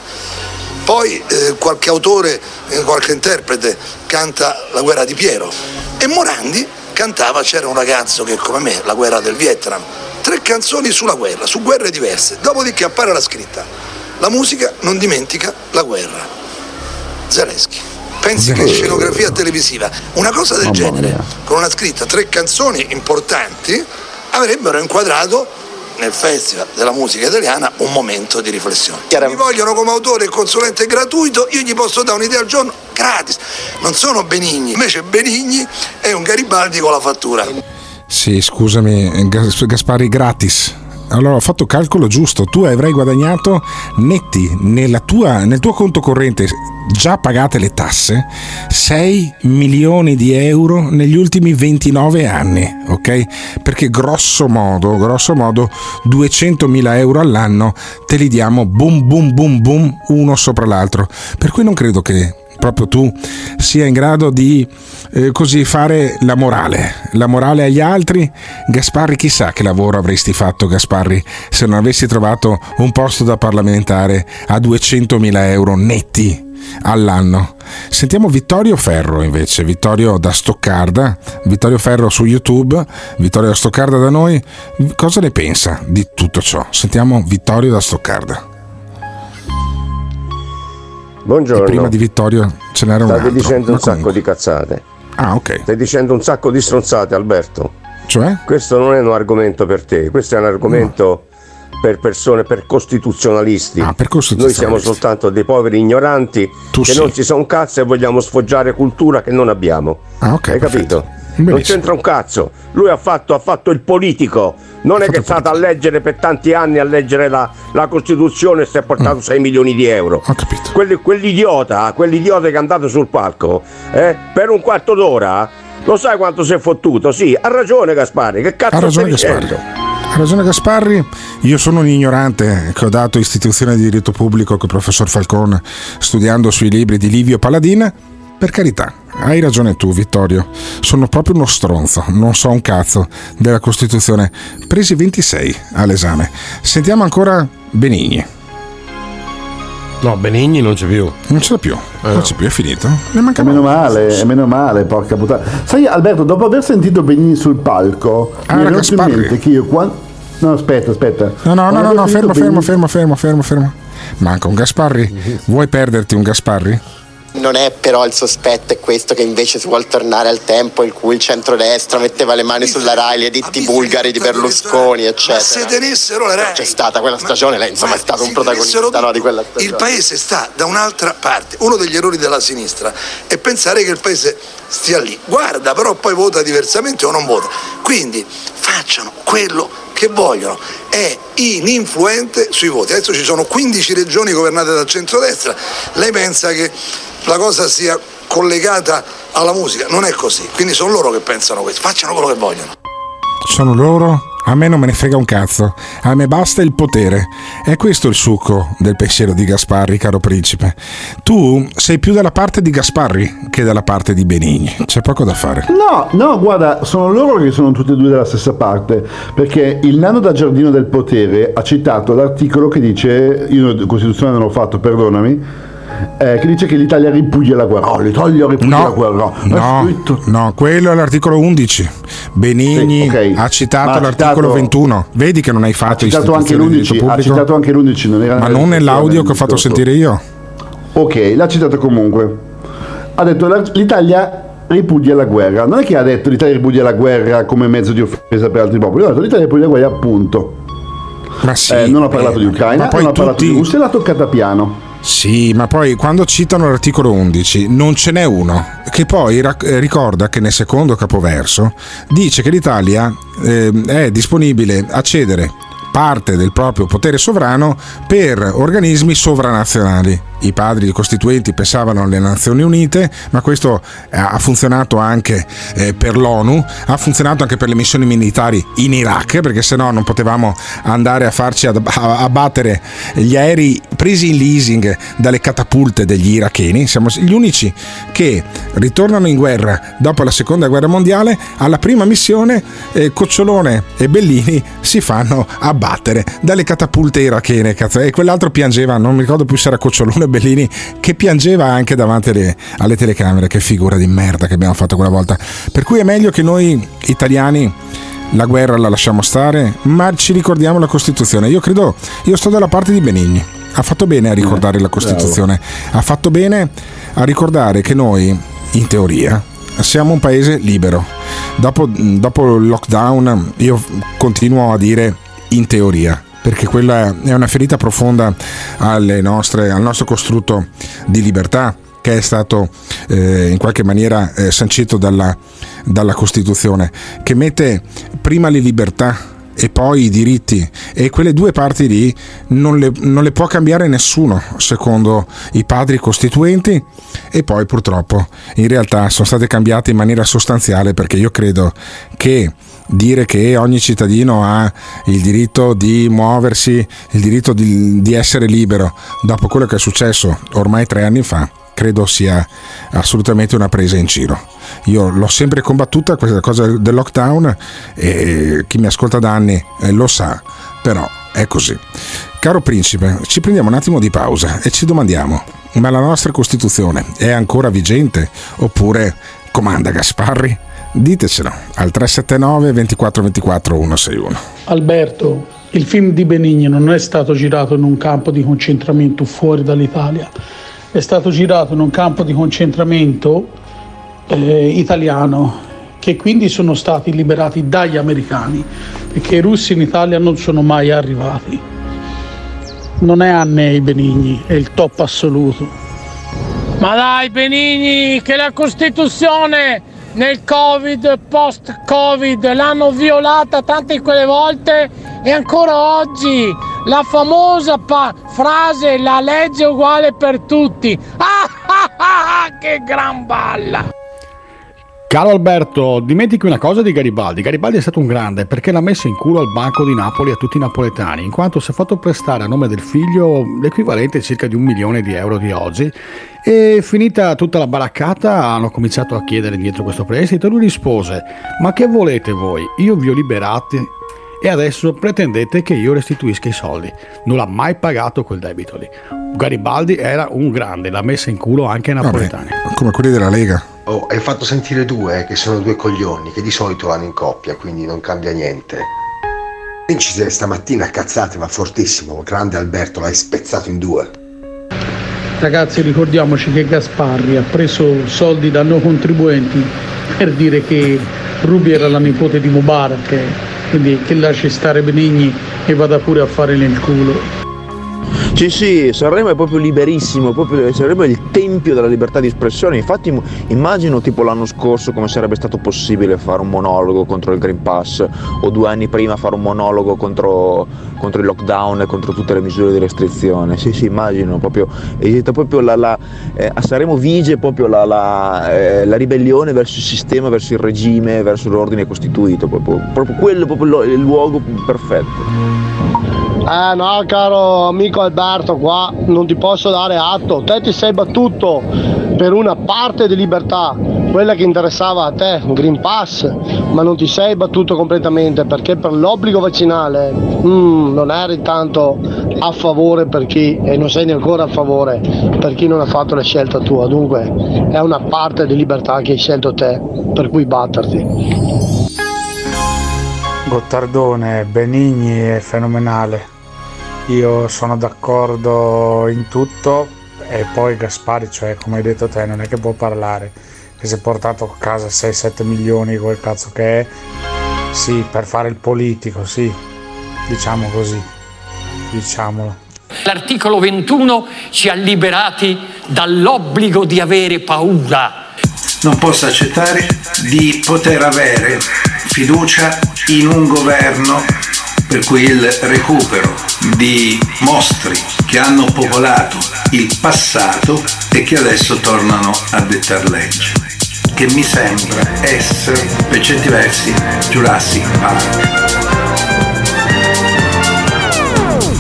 Poi eh, qualche autore, eh, qualche interprete canta La guerra di Piero e Morandi cantava C'era un ragazzo che come me, la guerra del Vietnam. Tre canzoni sulla guerra, su guerre diverse. Dopodiché appare la scritta. La musica non dimentica la guerra. Zelensky. Pensi che scenografia televisiva, una cosa del genere, con una scritta, tre canzoni importanti, avrebbero inquadrato nel Festival della musica italiana un momento di riflessione. Mi vogliono come autore e consulente gratuito, io gli posso dare un'idea al giorno gratis. Non sono Benigni, invece Benigni è un Garibaldi con la fattura. Sì, scusami, Gas- Gasparri gratis. Allora ho fatto calcolo giusto, tu avrai guadagnato netti tua- nel tuo conto corrente già pagate le tasse 6 milioni di euro negli ultimi 29 anni, ok? Perché grosso modo, grosso modo 200 mila euro all'anno te li diamo boom boom boom boom uno sopra l'altro. Per cui non credo che proprio tu sia in grado di eh, così fare la morale, la morale agli altri. Gasparri, chissà che lavoro avresti fatto, Gasparri, se non avessi trovato un posto da parlamentare a 200.000 euro netti all'anno. Sentiamo Vittorio Ferro invece, Vittorio da Stoccarda, Vittorio Ferro su YouTube, Vittorio da Stoccarda da noi, cosa ne pensa di tutto ciò? Sentiamo Vittorio da Stoccarda. Buongiorno. E prima di Vittorio ce n'era un State altro. dicendo ma un sacco di cazzate. Ah, ok. Stai dicendo un sacco di stronzate, Alberto. Cioè? Questo non è un argomento per te, questo è un argomento per persone, per costituzionalisti. Ah, per Noi siamo costituzionalisti. soltanto dei poveri ignoranti Tu che sì. non si sa un cazzo e vogliamo sfoggiare cultura che non abbiamo. Ah, ok. Hai perfetto. capito? Non Benissimo. c'entra un cazzo. Lui ha fatto, ha fatto il politico. Non è che è stato a leggere per tanti anni a leggere la, la Costituzione e si è portato 6 milioni di euro. Mm. Ho capito. Quelli- quell'idiota, quell'idiota che è andato sul palco, eh, per un quarto d'ora, lo sai quanto si è fottuto? Sì, ha ragione Gaspari. Che cazzo Ha ragione Gasparri. dicendo? Ha ragione Gasparri, io sono un ignorante che ho dato istituzione di diritto pubblico con il professor Falcone studiando sui libri di Livio Paladin. Per carità, hai ragione tu Vittorio, sono proprio uno stronzo, non so un cazzo della Costituzione. Presi 26 all'esame. Sentiamo ancora Benigni. No, Benigni non c'è più. Non ce l'ha più, non c'è più, è finito. Ne manca meno male, è meno male, porca puttana. Sai, Alberto, dopo aver sentito Benigni sul palco, Ah, mi è in Gasparri. mente che io quando. No, aspetta, aspetta. No, no, no, no, no, fermo, fermo, fermo, fermo, fermo, fermo. Manca un Gasparri? Vuoi perderti un Gasparri? Non è però il sospetto è questo che invece si vuole tornare al tempo in cui il centrodestra metteva le mani sulla Rai, gli editti bulgari di Berlusconi, eccetera. se tenessero la Rai. C'è stata quella stagione, lei insomma è stato un protagonista no, di quella stagione. Il paese sta da un'altra parte. Uno degli errori della sinistra è pensare che il paese stia lì. Guarda, però poi vota diversamente o non vota. Quindi facciano quello che vogliono. È ininfluente sui voti. Adesso ci sono 15 regioni governate dal centrodestra. Lei pensa che la cosa sia collegata alla musica? Non è così. Quindi sono loro che pensano questo. Facciano quello che vogliono. Sono loro? A me non me ne frega un cazzo, a me basta il potere. È questo il succo del pensiero di Gasparri, caro principe. Tu sei più dalla parte di Gasparri che dalla parte di Benigni, c'è poco da fare. No, no, guarda, sono loro che sono tutti e due dalla stessa parte, perché il nano da giardino del potere ha citato l'articolo che dice, io la Costituzione non l'ho fatto, perdonami, eh, che dice che l'Italia ripudia la guerra. Oh, l'Italia ripudia No, la guerra. No, scritto- no, quello è l'articolo 11. Benigni Sì, ok. ha citato ha l'articolo citato- 21. Vedi che non hai fatto Ha citato anche istituzioni di l'11, diritto ha citato anche l'11, non era Ma non nell'audio che ho fatto sentire io. Ok, l'ha citato comunque. Ha detto l'Italia ripudia la guerra. Non è che ha detto l'Italia ripudia la guerra come mezzo di offesa per altri popoli, ha detto l'Italia ripudia la guerra appunto. Ma sì, Eh, non ha parlato eh, di Ucraina, ma poi non ha parlato di Russia, l'ha toccata piano. Sì, ma poi quando citano l'articolo 11 non ce n'è uno che poi rac- eh, ricorda che nel secondo capoverso dice che l'Italia eh, è disponibile a cedere parte del proprio potere sovrano per organismi sovranazionali. I padri costituenti pensavano alle Nazioni Unite, ma questo ha funzionato anche eh, per l'ONU, ha funzionato anche per le missioni militari in Iraq, perché se no non potevamo andare a farci abbattere gli aerei presi in leasing dalle catapulte degli iracheni. Siamo gli unici che ritornano in guerra dopo la seconda guerra mondiale. Alla prima missione, eh, Cocciolone e Bellini si fanno abbattere dalle catapulte irachene. Cazzo. E quell'altro piangeva, non mi ricordo più se era Cocciolone o Bellini, che piangeva anche davanti alle, alle telecamere. Che figura di merda che abbiamo fatto quella volta. Per cui è meglio che noi italiani la guerra la lasciamo stare, ma ci ricordiamo la Costituzione. Io credo, io sto dalla parte di Benigni. Ha fatto bene a ricordare la Costituzione, ha fatto bene a ricordare che noi, in teoria, siamo un paese libero. Dopo, dopo il lockdown io continuo a dire in teoria, perché quella è una ferita profonda nostre- al nostro costrutto di libertà che è stato eh, in qualche maniera eh, sancito dalla, dalla Costituzione, che mette prima le libertà e poi i diritti e quelle due parti lì non le, non le può cambiare nessuno secondo i padri costituenti e poi purtroppo in realtà sono state cambiate in maniera sostanziale perché io credo che dire che ogni cittadino ha il diritto di muoversi, il diritto di, di essere libero dopo quello che è successo ormai tre anni fa, credo sia assolutamente una presa in giro. Io l'ho sempre combattuta questa cosa del lockdown e chi mi ascolta da anni eh, lo sa, però è così. Caro principe, ci prendiamo un attimo di pausa e ci domandiamo, ma la nostra Costituzione è ancora vigente oppure comanda Gasparri? Ditecelo al 379 24 24 161. Alberto, il film di Benigni non è stato girato in un campo di concentramento fuori dall'Italia, è stato girato in un campo di concentramento eh, italiano che quindi sono stati liberati dagli americani perché i russi in Italia non sono mai arrivati. Non è Annei Benigni, è il top assoluto. Ma dai Benigni, che la Costituzione nel Covid, post-Covid, l'hanno violata tante quelle volte e ancora oggi la famosa pa- frase la legge è uguale per tutti. Ah, ah, ah, ah, che gran balla! Caro Alberto, dimentichi una cosa di Garibaldi. Garibaldi è stato un grande perché l'ha messo in culo al banco di Napoli a tutti i napoletani, in quanto si è fatto prestare a nome del figlio l'equivalente circa di un milione di euro di oggi. E finita tutta la baraccata hanno cominciato a chiedere indietro questo prestito e lui rispose: Ma che volete voi? Io vi ho liberati e adesso pretendete che io restituisca i soldi. Non l'ha mai pagato quel debito lì. Garibaldi era un grande, l'ha messa in culo anche ai napoletani. Come quelli della Lega. Oh, hai fatto sentire due eh, che sono due coglioni che di solito vanno in coppia, quindi non cambia niente. Principe stamattina cazzate va fortissimo, grande Alberto l'hai spezzato in due. Ragazzi ricordiamoci che Gasparri ha preso soldi da noi contribuenti per dire che Rubi era la nipote di Mubarak, quindi che lasci stare Benigni e vada pure a fare nel culo. Sì, sì, Sanremo è proprio liberissimo, proprio, Sanremo è il tempio della libertà di espressione. Infatti immagino tipo l'anno scorso come sarebbe stato possibile fare un monologo contro il Green Pass o due anni prima fare un monologo contro, contro il lockdown e contro tutte le misure di restrizione. Sì, sì, immagino proprio, proprio la, la, eh, a Sanremo vige proprio la, la, eh, la ribellione verso il sistema, verso il regime, verso l'ordine costituito, proprio, proprio quello proprio lo- il luogo perfetto. Eh no, caro amico Alberto, qua non ti posso dare atto. Te ti sei battuto per una parte di libertà, quella che interessava a te, Green Pass, ma non ti sei battuto completamente perché per l'obbligo vaccinale mm, non eri tanto a favore per chi, e non sei neanche a favore per chi non ha fatto la scelta tua. Dunque è una parte di libertà che hai scelto te, per cui batterti. Gottardone, Benigni è fenomenale. Io sono d'accordo in tutto e poi Gaspari, cioè come hai detto te, non è che può parlare, che si è portato a casa 6-7 milioni, quel cazzo che è. Sì, per fare il politico, sì, diciamo così, diciamolo. L'articolo 21 ci ha liberati dall'obbligo di avere paura. Non posso accettare di poter avere fiducia in un governo per cui il recupero di mostri che hanno popolato il passato e che adesso tornano a dettar legge, che mi sembra essere per certi versi Jurassic Park.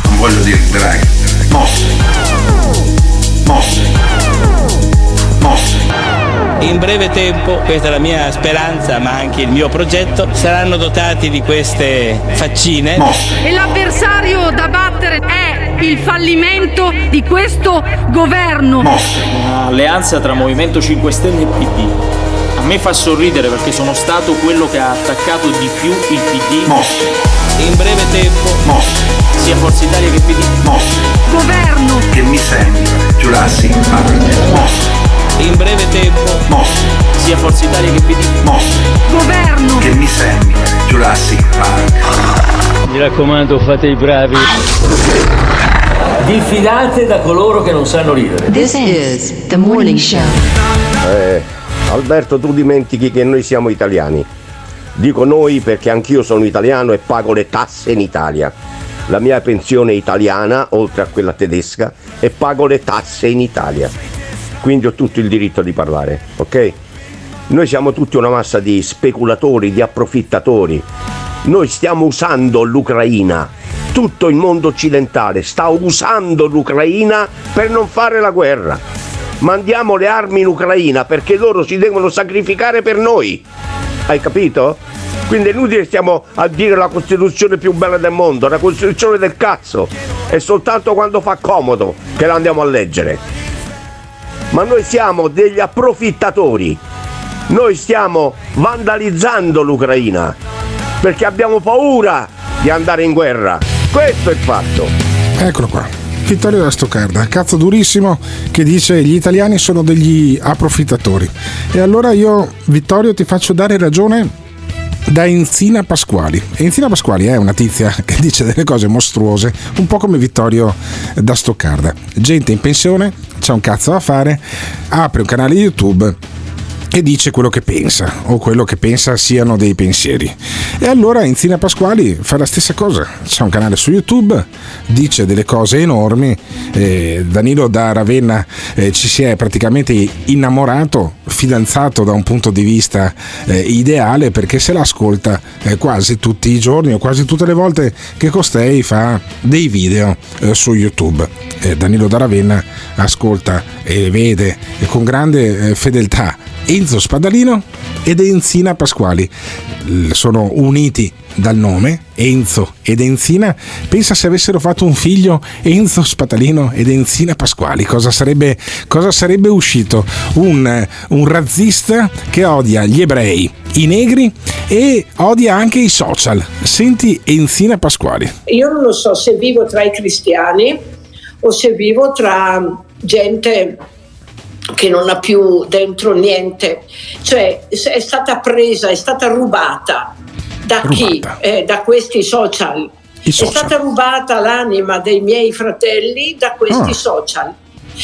Non voglio dire draghi, mostri, mostri. In breve tempo, questa è la mia speranza, ma anche il mio progetto, saranno dotati di queste faccine. E l'avversario da battere è il fallimento di questo governo. Un'alleanza tra Movimento 5 Stelle e PD. A me fa sorridere perché sono stato quello che ha attaccato di più il PD. In breve tempo, sia Forza Italia che PD. Governo. Che mi sembra Jurassic Park. In breve tempo, sia Forza Italia che PD. Governo. Che mi sembra Jurassic Park. Mi raccomando, fate i bravi. Diffidate da coloro che non sanno ridere. This is the morning show. Eh, Alberto, tu dimentichi che noi siamo italiani. Dico noi perché anch'io sono italiano e pago le tasse in Italia. La mia pensione è italiana, oltre a quella tedesca, e pago le tasse in Italia. Quindi ho tutto il diritto di parlare, ok? Noi siamo tutti una massa di speculatori, di approfittatori. Noi stiamo usando l'Ucraina. Tutto il mondo occidentale sta usando l'Ucraina per non fare la guerra. Mandiamo le armi in Ucraina perché loro si devono sacrificare per noi. Hai capito? Quindi è inutile stiamo a dire la Costituzione più bella del mondo, la Costituzione del cazzo. È soltanto quando fa comodo che la andiamo a leggere. Ma noi siamo degli approfittatori. Noi stiamo vandalizzando l'Ucraina perché abbiamo paura di andare in guerra. Questo è il fatto. Eccolo qua. Vittorio da Stoccarda, cazzo durissimo, che dice gli italiani sono degli approfittatori. E allora io, Vittorio, ti faccio dare ragione da Enzina Pasquali. Enzina Pasquali è una tizia che dice delle cose mostruose, un po' come Vittorio da Stoccarda. Gente in pensione, c'ha un cazzo da fare, apre un canale YouTube e dice quello che pensa o quello che pensa siano dei pensieri. E allora Enzina Pasquali fa la stessa cosa, c'è un canale su YouTube, dice delle cose enormi, eh, Danilo da Ravenna eh, ci si è praticamente innamorato, fidanzato da un punto di vista eh, ideale perché se l'ascolta eh, quasi tutti i giorni o quasi tutte le volte che costei fa dei video eh, su YouTube. Danilo da Ravenna ascolta e vede con grande eh, fedeltà Enzo Spadalino ed Enzina Pasquali. Sono uniti dal nome Enzo ed Enzina. Pensa se avessero fatto un figlio Enzo Spadalino ed Enzina Pasquali, cosa sarebbe, cosa sarebbe uscito? Un, un razzista che odia gli ebrei, i negri e odia anche i social. Senti Enzina Pasquali. Io non lo so se vivo tra i cristiani o se vivo tra gente che non ha più dentro niente, cioè è stata presa, è stata rubata da chi? Eh, da questi social I È social. stata rubata l'anima dei miei fratelli da questi Ah. social.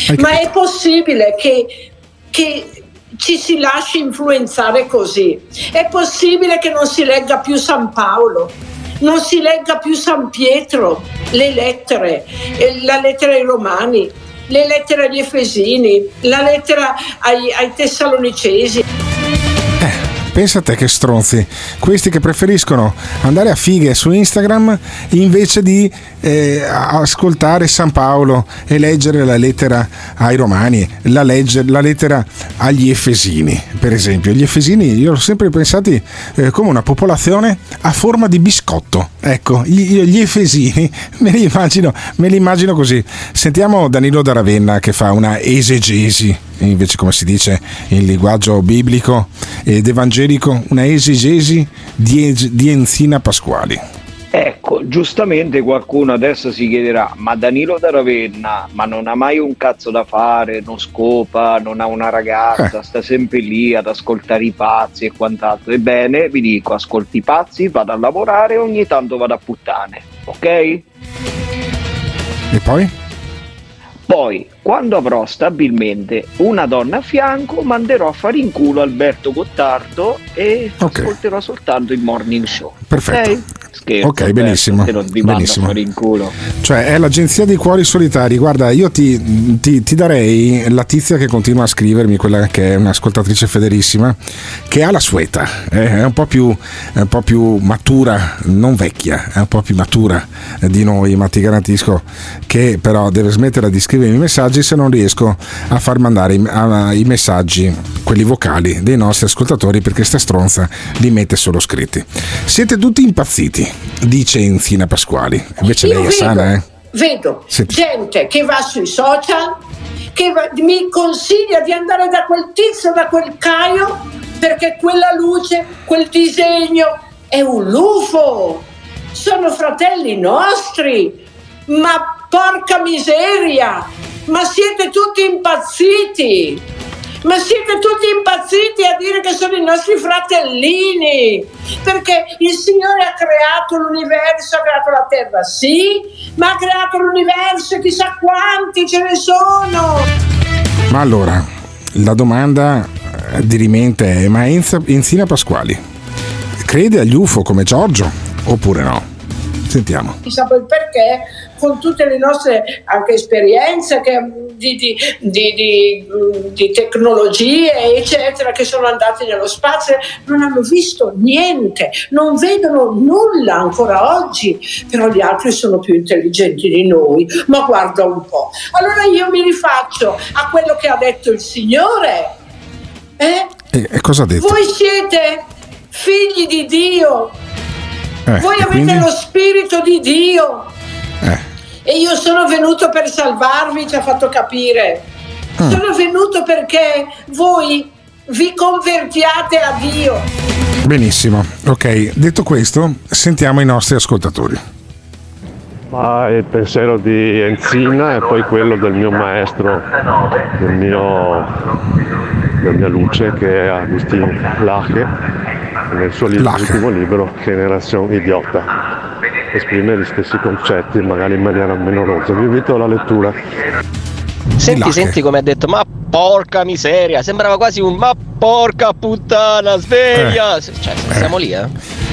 Hai Ma è possibile che, che ci si lasci influenzare così? È possibile che non si legga più San Paolo? Non si legga più San Pietro, le lettere, eh, la lettera ai Romani, le lettere agli Efesini, la lettera ai, ai Tessalonicesi. Pensa a te che stronzi, questi che preferiscono andare a fighe su Instagram invece di eh, ascoltare San Paolo e leggere la lettera ai Romani, la, legge- la lettera agli Efesini, per esempio. Gli Efesini io l'ho sempre pensati eh, come una popolazione a forma di biscotto. Ecco, gli, gli Efesini me li, immagino, me li immagino così. Sentiamo Danilo da Ravenna che fa una esegesi invece come si dice in linguaggio biblico ed evangelico, una esegesi di, di Enzina Pasquali. Ecco, giustamente qualcuno adesso si chiederà, ma Danilo da Ravenna, ma non ha mai un cazzo da fare, non scopa, non ha una ragazza, sta sempre lì ad ascoltare i pazzi e quant'altro. Ebbene, vi dico, ascolti i pazzi, vado a lavorare e ogni tanto vado a puttane, ok? E poi? Poi, quando avrò stabilmente una donna a fianco, manderò a fare in culo Alberto Gottardo e ascolterò soltanto il morning show. Perfetto. Ok? Scherzo, Ok, benissimo, vi mando benissimo. in culo. Cioè è l'agenzia dei cuori solitari. Guarda, io ti, ti- ti darei la tizia che continua a scrivermi, quella che è un'ascoltatrice fedelissima, che ha la sua età, eh, è un po' più, un po' più matura, non vecchia, è un po' più matura di noi, ma ti garantisco che però deve smettere di scrivermi i messaggi se non riesco a far mandare i, a- i messaggi, quelli vocali, dei nostri ascoltatori perché sta stronza li mette solo scritti. Siete tutti impazziti, dice Enzina Pasquali. Invece Io lei è vedo, sana, eh? vedo Senti. gente che va sui social, che va- mi consiglia di andare da quel tizio, da quel Caio, perché quella luce, quel disegno è un lufo. Sono fratelli nostri. Ma porca miseria! Ma siete tutti impazziti! Ma siete tutti impazziti a dire che sono i nostri fratellini, perché il Signore ha creato l'universo, ha creato la terra, sì, ma ha creato l'universo e chissà quanti ce ne sono. Ma allora, la domanda dirimente è: ma Enza- Enzina Pasquali crede agli UFO come Giorgio oppure no? Sentiamo. Chissà poi perché, con tutte le nostre anche esperienze che- di, di- di- di- tecnologie, eccetera, che sono andati nello spazio, non hanno visto niente, non vedono nulla ancora oggi, però gli altri sono più intelligenti di noi. Ma guarda un po'. Allora io mi rifaccio a quello che ha detto il Signore. Eh? E, e cosa ha detto? Voi siete figli di Dio, Eh, voi avete quindi? lo spirito di Dio. Eh. E io sono venuto per salvarvi, ci ha fatto capire. Mm. Sono venuto perché voi vi convertiate a Dio. Benissimo, ok. Detto questo, sentiamo i nostri ascoltatori. Ma il pensiero di Enzina e poi quello del mio maestro, del mio, della mia luce che è Agustin Lache, nel suo libro, ultimo libro, Generazione Idiota. Esprime gli stessi concetti, magari in maniera meno rozza. Vi invito alla lettura. Senti, senti come ha detto, ma porca miseria, sembrava quasi un ma porca puttana, sveglia. Cioè, siamo lì, eh.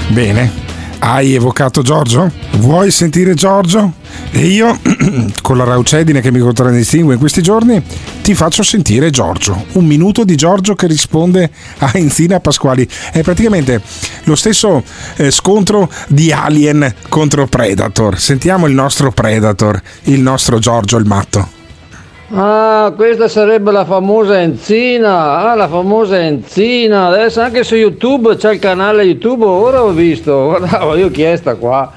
Bene. Hai evocato Giorgio? Vuoi sentire Giorgio? E io, con la raucedine che mi contraddistingue in questi giorni, ti faccio sentire Giorgio. Un minuto di Giorgio che risponde a Enzina Pasquali. È praticamente lo stesso eh, scontro di Alien contro Predator. Sentiamo il nostro Predator, il nostro Giorgio il matto. Ah, questa sarebbe la famosa Enzina. Ah, la famosa Enzina. Adesso anche su YouTube c'è il canale YouTube. Ora ho visto. Guardavo, io chiesta qua.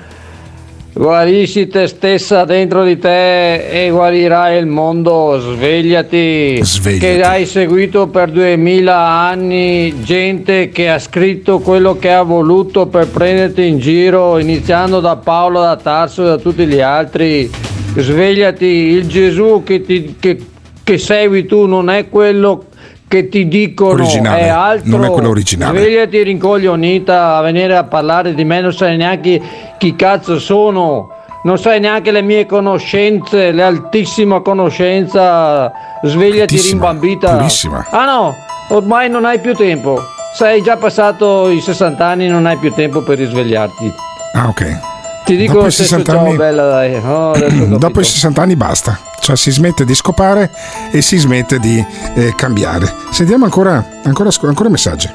Guarisci te stessa dentro di te e guarirai il mondo. Svegliati. Che hai seguito per duemila anni gente che ha scritto quello che ha voluto per prenderti in giro, iniziando da Paolo da Tarso e da tutti gli altri. Svegliati, il Gesù che, ti, che, che segui tu non è quello che ti dicono Originale, è altro. non è quello originale. Svegliati rincoglionita a venire a parlare di me, non sai neanche chi cazzo sono. Non sai neanche le mie conoscenze, l'altissima conoscenza. Svegliati Altissima, rimbambita. purissima. Ah no, ormai non hai più tempo. Sei già passato i 60 anni, non hai più tempo per risvegliarti. Ah, ok. Ti dico Dopo i stesso 60 ciao anni- bella dai. Oh, capito. Dopo i 60 anni basta, cioè si smette di scopare e si smette di eh, cambiare. Sentiamo ancora, ancora, ancora messaggi.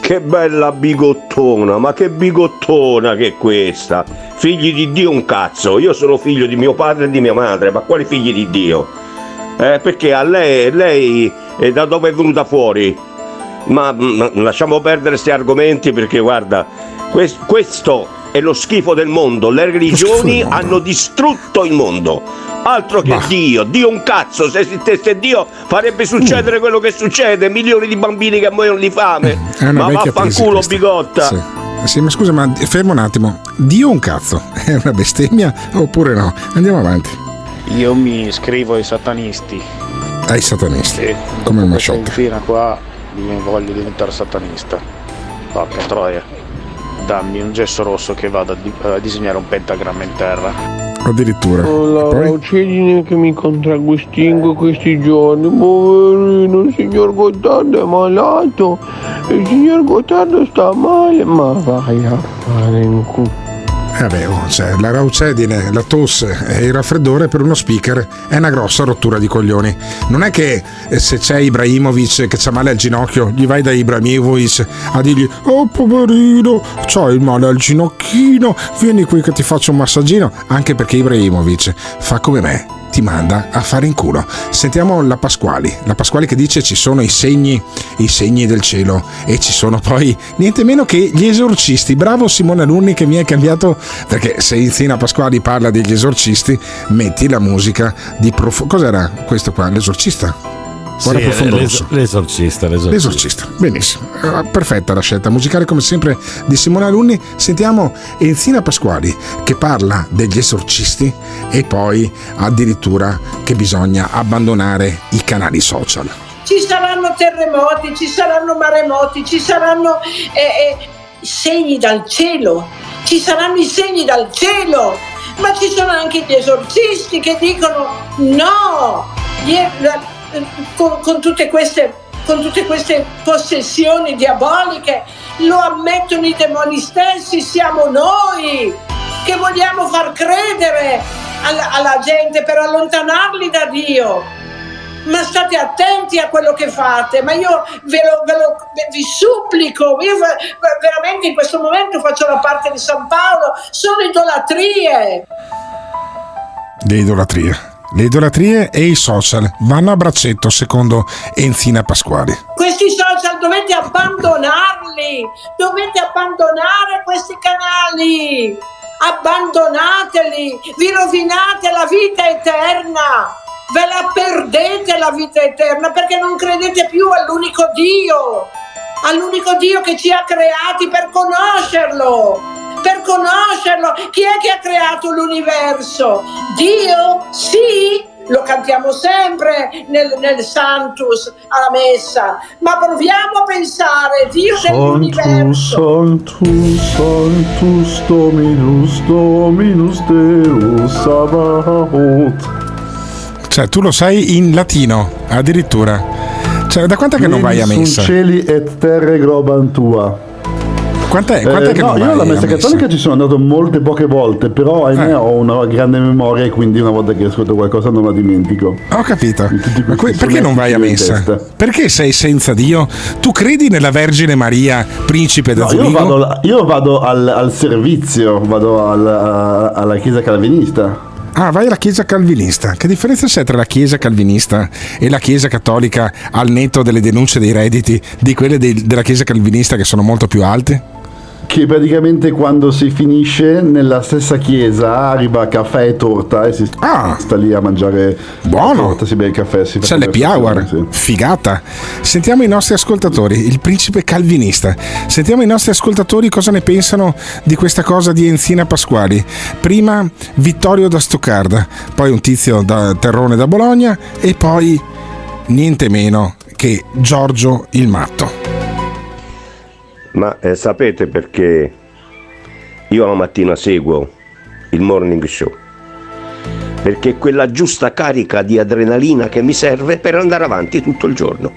Che bella bigottona, ma che bigottona che è questa? Figli di Dio un cazzo, io sono figlio di mio padre e di mia madre, ma quali figli di Dio? Eh, perché a lei, lei eh, da dove è venuta fuori? Ma mm, lasciamo perdere questi argomenti perché guarda, quest- questo è lo schifo del mondo, le religioni hanno distrutto il mondo. Altro che Dio, Dio un cazzo, se esistesse Dio farebbe succedere quello che succede, milioni di bambini che muoiono di fame. Una Ma vaffanculo bigotta. Sì. Sì, ma scusa, ma fermo un attimo. Dio un cazzo, è una bestemmia oppure no? Andiamo avanti. Io mi iscrivo ai satanisti. Ai satanisti. Sì, Come il masciotto. infina qua mi voglio diventare satanista. Porca troia. Dammi un gesso rosso che vada a, di- a disegnare un pentagramma in terra. Addirittura. Oh, la uccellina che mi contraddistingue questi giorni, poverino, il signor Gottardo è malato, il signor Gottardo sta male, ma vai a fare in culo. Beh, oh, cioè, la raucedine, la tosse e il raffreddore per uno speaker è una grossa rottura di coglioni. Non è che eh, se c'è Ibrahimovic che c'ha male al ginocchio, gli vai da Ibrahimovic a dirgli Oh poverino, c'hai il male al ginocchino, vieni qui che ti faccio un massaggino. Anche perché Ibrahimovic fa come me, ti manda a fare in culo. Sentiamo la Pasquali, la Pasquali che dice ci sono i segni, i segni del cielo e ci sono poi niente meno che gli esorcisti. Bravo Simone Alunni che mi hai cambiato perché se Inzina Pasquali parla degli esorcisti, metti la musica di profondo. Cos'era questo qua? L'esorcista? Guarda Sì, l'es- l'esorcista, l'esorcista. L'esorcista, benissimo. Eh, perfetta la scelta musicale come sempre di Simone Alunni. Sentiamo Enzina Pasquali che parla degli esorcisti e poi addirittura che bisogna abbandonare i canali social. Ci saranno terremoti, ci saranno maremoti, ci saranno eh, eh, segni dal cielo, ci saranno i segni dal cielo, ma ci sono anche gli esorcisti che dicono no, gli- la- con, con tutte queste, con tutte queste possessioni diaboliche, lo ammettono i demoni stessi, siamo noi che vogliamo far credere alla, alla gente per allontanarli da Dio ma state attenti a quello che fate, ma io ve lo, ve lo- vi supplico, io ve- veramente in questo momento faccio la parte di San Paolo, sono idolatrie. Le idolatrie. Le idolatrie e i social vanno a braccetto secondo Enzina Pasquali. Questi social dovete abbandonarli, dovete abbandonare questi canali, abbandonateli, vi rovinate la vita eterna, ve la perdete la vita eterna perché non credete più all'unico Dio, all'unico Dio che ci ha creati per conoscerlo. Per conoscerlo, chi è che ha creato l'universo? Dio? Sì, lo cantiamo sempre nel, nel Santus alla messa, ma proviamo a pensare, Dio dell'universo. Sanctus, Sanctus, Dominus, Dominus Deus, Sabaoth. Cioè, tu lo sai in latino, addirittura. Cioè, da quant'è che non vai a messa? Celi et terre globam tua. Quant'è, quant'è Eh, che no, io alla messa cattolica ci sono andato molte poche volte, però ahimè ho una grande memoria e quindi una volta che ascolto qualcosa non la dimentico. Ho capito. Ma que- perché non vai a messa? Perché sei senza Dio? Tu credi nella Vergine Maria, principe da No, io vado, io vado al, al servizio, vado al- a- alla chiesa calvinista. Ah, vai alla chiesa calvinista. Che differenza c'è tra la chiesa calvinista e la chiesa cattolica al netto delle denunce dei redditi di quelle dei- della chiesa calvinista che sono molto più alte? Che praticamente quando si finisce nella stessa chiesa arriva caffè e torta e si sta lì a mangiare Ah. Buono. torta, si beve il caffè, si C'è le conversazione, Piawar, figata. Sentiamo i nostri ascoltatori, il principe calvinista. Sentiamo i nostri ascoltatori cosa ne pensano di questa cosa di Enzina Pasquali. Prima Vittorio da Stoccarda, poi un tizio da Terrone da Bologna e poi niente meno che Giorgio il Matto. Ma eh, sapete perché io la mattina seguo il morning show? Perché è quella giusta carica di adrenalina che mi serve per andare avanti tutto il giorno.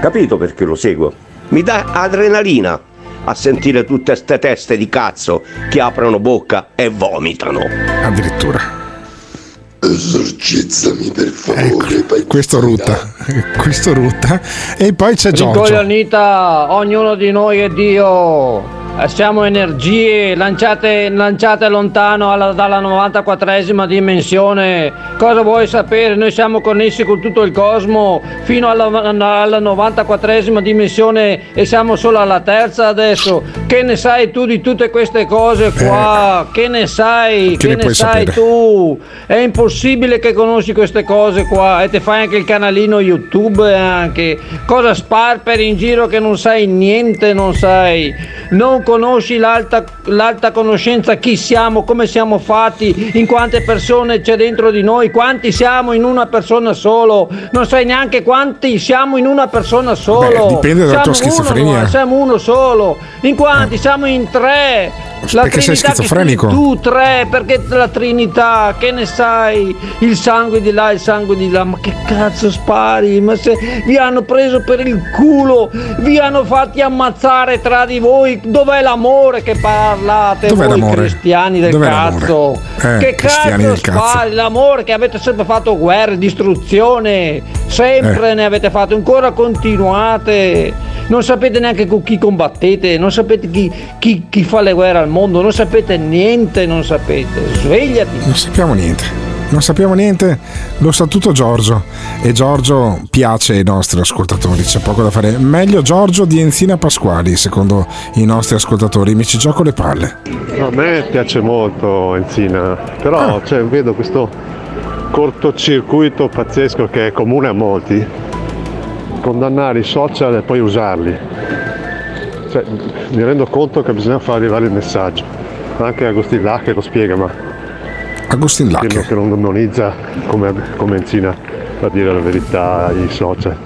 Capito perché lo seguo? Mi dà adrenalina a sentire tutte ste teste di cazzo che aprono bocca e vomitano. Addirittura. Esorcizzami per favore. Ecco, questo rutta, questo rutta. E poi c'è Giorgio. Ognuno di noi è Dio. Eh, Siamo energie lanciate, lanciate lontano alla- dalla 94esima dimensione. Cosa vuoi sapere? Noi siamo connessi con tutto il cosmo fino alla, alla 94esima dimensione e siamo solo alla terza adesso. Che ne sai tu di tutte queste cose qua? che ne sai? che ne ne sai sapere? tu? È impossibile che conosci queste cose qua e ti fai anche il canalino YouTube anche. Cosa sparperi in giro che non sai niente, non sai. Non conosci l'alta, l'alta conoscenza, chi siamo, come siamo fatti, in quante persone c'è dentro di noi, quanti siamo in una persona solo. Non sai neanche quanti siamo in una persona solo. Beh, dipende dalla tua Siamo uno, schizofrenia. no? siamo uno solo. In quanti? Siamo in tre. La Perché sei Trinità che schizofrenico? tu tre, perché la Trinità, che ne sai? Il sangue di là, il sangue di là, ma che cazzo spari? Ma se vi hanno preso per il culo, vi hanno fatti ammazzare tra di voi, dov'è l'amore che parlate Dov'è voi l'amore? cristiani del Dov'è cazzo? Eh, che cazzo spari? L'amore che avete sempre fatto guerre, distruzione, sempre Eh. ne avete fatto, ancora continuate. Non sapete neanche con chi combattete, non sapete chi, chi- chi fa le guerre al mondo, non sapete niente, non sapete. Svegliati. Non sappiamo niente. Non sappiamo niente, lo sa tutto Giorgio e Giorgio piace ai nostri ascoltatori, c'è poco da fare. Meglio Giorgio di Enzina Pasquali, secondo i nostri ascoltatori, mi ci gioco le palle. A me piace molto Enzina, però cioè, vedo questo cortocircuito pazzesco che è comune a molti, condannare i social e poi usarli. Cioè, mi rendo conto che bisogna far arrivare il messaggio. Anche Agostin Lacche lo spiega, ma Agostin Lacche che non demonizza come, come Enzina a dire la verità i social,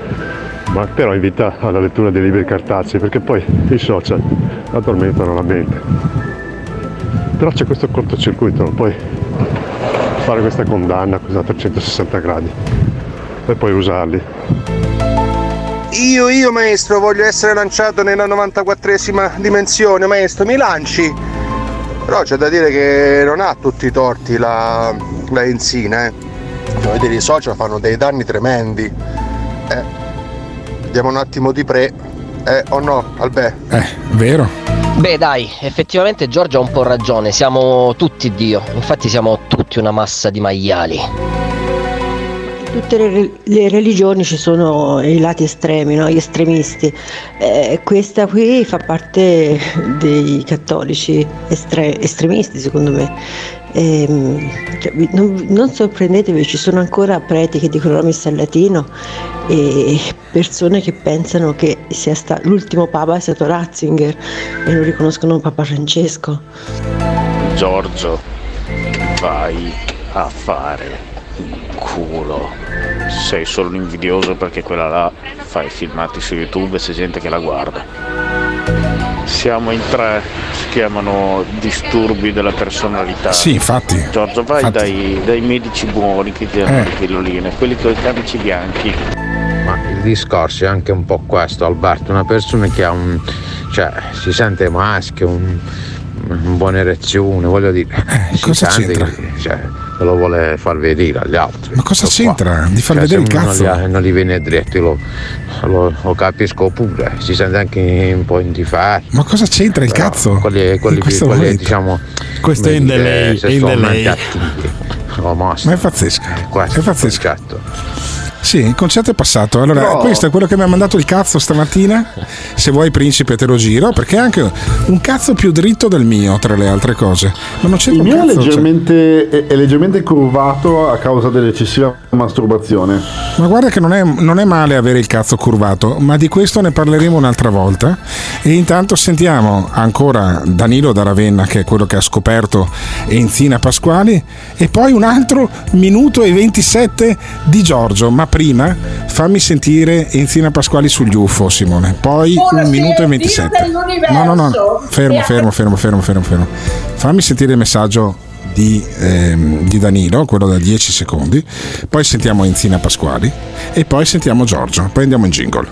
ma però invita alla lettura dei libri cartacei, perché poi i social addormentano la mente. Però c'è questo cortocircuito, non puoi fare questa condanna così a 360 gradi e poi usarli. Io, io maestro, voglio essere lanciato nella 94esima dimensione, maestro, mi lanci? Però c'è da dire che non ha tutti i torti la, la Enzina, eh. Devo dire, i social fanno dei danni tremendi. Eh, vediamo un attimo di pre. Eh, o no, Albè? Eh, vero? Beh dai, effettivamente Giorgio ha un po' ragione, siamo tutti Dio, infatti siamo tutti una massa di maiali. Tutte le, le religioni ci sono i lati estremi, no? gli estremisti. Eh, questa qui fa parte dei cattolici estre- estremisti, secondo me. Vi- non, non sorprendetevi, ci sono ancora preti che dicono la messa in latino e persone che pensano che sia sta- l'ultimo papa è stato Ratzinger e non riconoscono Papa Francesco. Giorgio, vai a fare? Culo. Sei solo un invidioso perché quella là fa i filmati su YouTube e c'è gente che la guarda. Siamo in tre, si chiamano disturbi della personalità. Sì, infatti. Giorgio, vai Infatti. dai, dai medici buoni che ti danno Eh. le pilloline, quelli con i camici bianchi. Ma il discorso è anche un po' questo, Alberto. Una persona che ha un. cioè, si sente maschio, un, una buona erezione, voglio dire. si Eh, cosa sente c'entra? che cioè, lo vuole far vedere agli altri. Ma cosa c'entra di far Cioè, vedere il uno cazzo? Non gli, non gli viene dritto, lo, lo- lo capisco pure. Si sente anche un po' in difetto. Ma cosa c'entra il Però cazzo? Quelli, quelli, in questo quelli, diciamo. Questo è in delay, è in delay. Ma è pazzesco. È pazzesco. Sì, il concetto è passato. Allora, No. questo è quello che mi ha mandato il cazzo stamattina. Se vuoi, principe, te lo giro. Perché è anche un cazzo più dritto del mio, tra le altre cose. Ma non c'è Il mio è cazzo. cioè- leggermente, è, è leggermente curvato a causa dell'eccessiva masturbazione. Ma guarda che non è, non è male avere il cazzo curvato, ma di questo ne parleremo un'altra volta. E intanto sentiamo ancora Danilo da Ravenna, che è quello che ha scoperto Enzina Pasquali, e poi un altro minuto e 27 di Giorgio. Ma prima fammi sentire Enzina Pasquali sugli UFO, Simone. Poi Ora, un minuto e Dio 27. dell'universo No, no, no. Fermo, fermo, fermo, fermo, fermo, fermo. Fammi sentire il messaggio di, ehm, di Danilo, quello da 10 secondi. Poi sentiamo Enzina Pasquali e poi sentiamo Giorgio. Poi andiamo in jingle.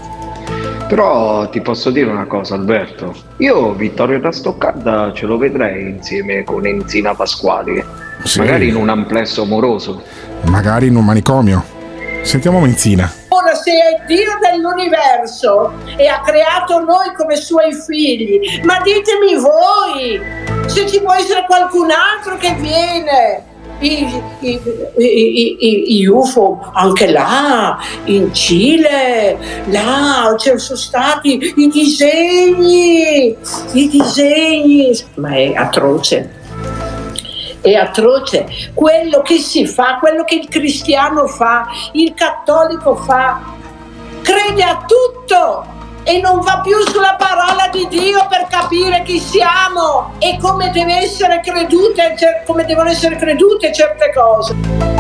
Però ti posso dire una cosa, Alberto. Io Vittorio da Stoccarda ce lo vedrei insieme con Enzina Pasquali. Sì. Magari in un amplesso amoroso. Magari in un manicomio. Sentiamo Enzina. Ora, se è Dio dell'universo e ha creato noi come suoi figli, ma ditemi voi se ci può essere qualcun altro che viene. I- i- i- i UFO anche là in Cile là ci sono stati i disegni i disegni ma è atroce è atroce quello che si fa, quello che il cristiano fa, il cattolico fa, crede a tutto e non va più sulla parola di Dio per capire chi siamo e come, deve essere credute, come devono essere credute certe cose.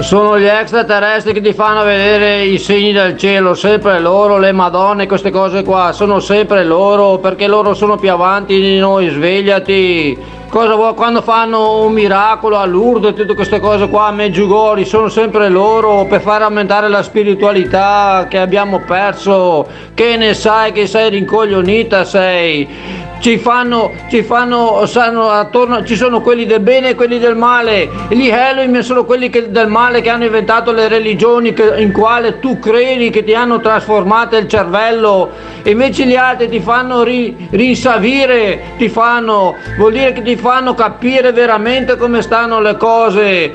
Sono gli extraterrestri che ti fanno vedere i segni del cielo, sempre loro, le madonne, queste cose qua, sono sempre loro perché loro sono più avanti di noi, svegliati. Cosa vuoi quando fanno un miracolo a Lourdes e tutte queste cose qua a Meggiugori, sono sempre loro per far aumentare la spiritualità che abbiamo perso. Che ne sai che sei rincoglionita sei? Ci fanno, ci fanno, sanno attorno, ci sono quelli del bene e quelli del male. Gli Elohim sono quelli che- del male che hanno inventato le religioni che- in quale tu credi che ti hanno trasformato il cervello. E invece gli altri ti fanno ri- rinsavire, ti fanno, vuol dire che ti fanno capire veramente come stanno le cose.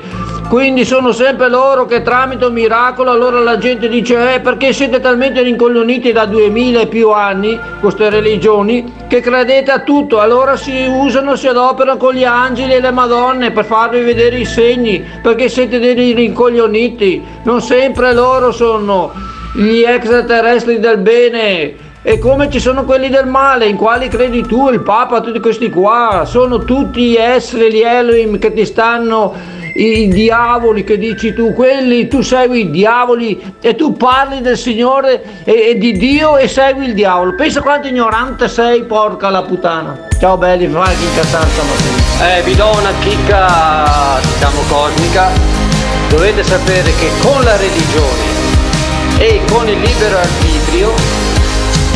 Quindi sono sempre loro che tramite un miracolo allora la gente dice eh perché siete talmente rincoglioniti da 2000 e più anni queste religioni che credete a tutto? Allora si usano si adoperano con gli angeli e le madonne per farvi vedere i segni perché siete dei rincoglioniti. Non sempre loro sono gli extraterrestri del bene. E come ci sono quelli del male, in quali credi tu, il Papa, tutti questi qua, sono tutti esseri, gli Elohim che ti stanno, i, diavoli che dici tu, quelli, tu segui i diavoli e tu parli del Signore e, e di Dio e segui il diavolo. Pensa quanto ignorante sei, porca la puttana. Ciao belli, vai che incazzare stamattina. Eh, vi do una chicca, diciamo, cosmica. Dovete sapere che con la religione e con il libero arbitrio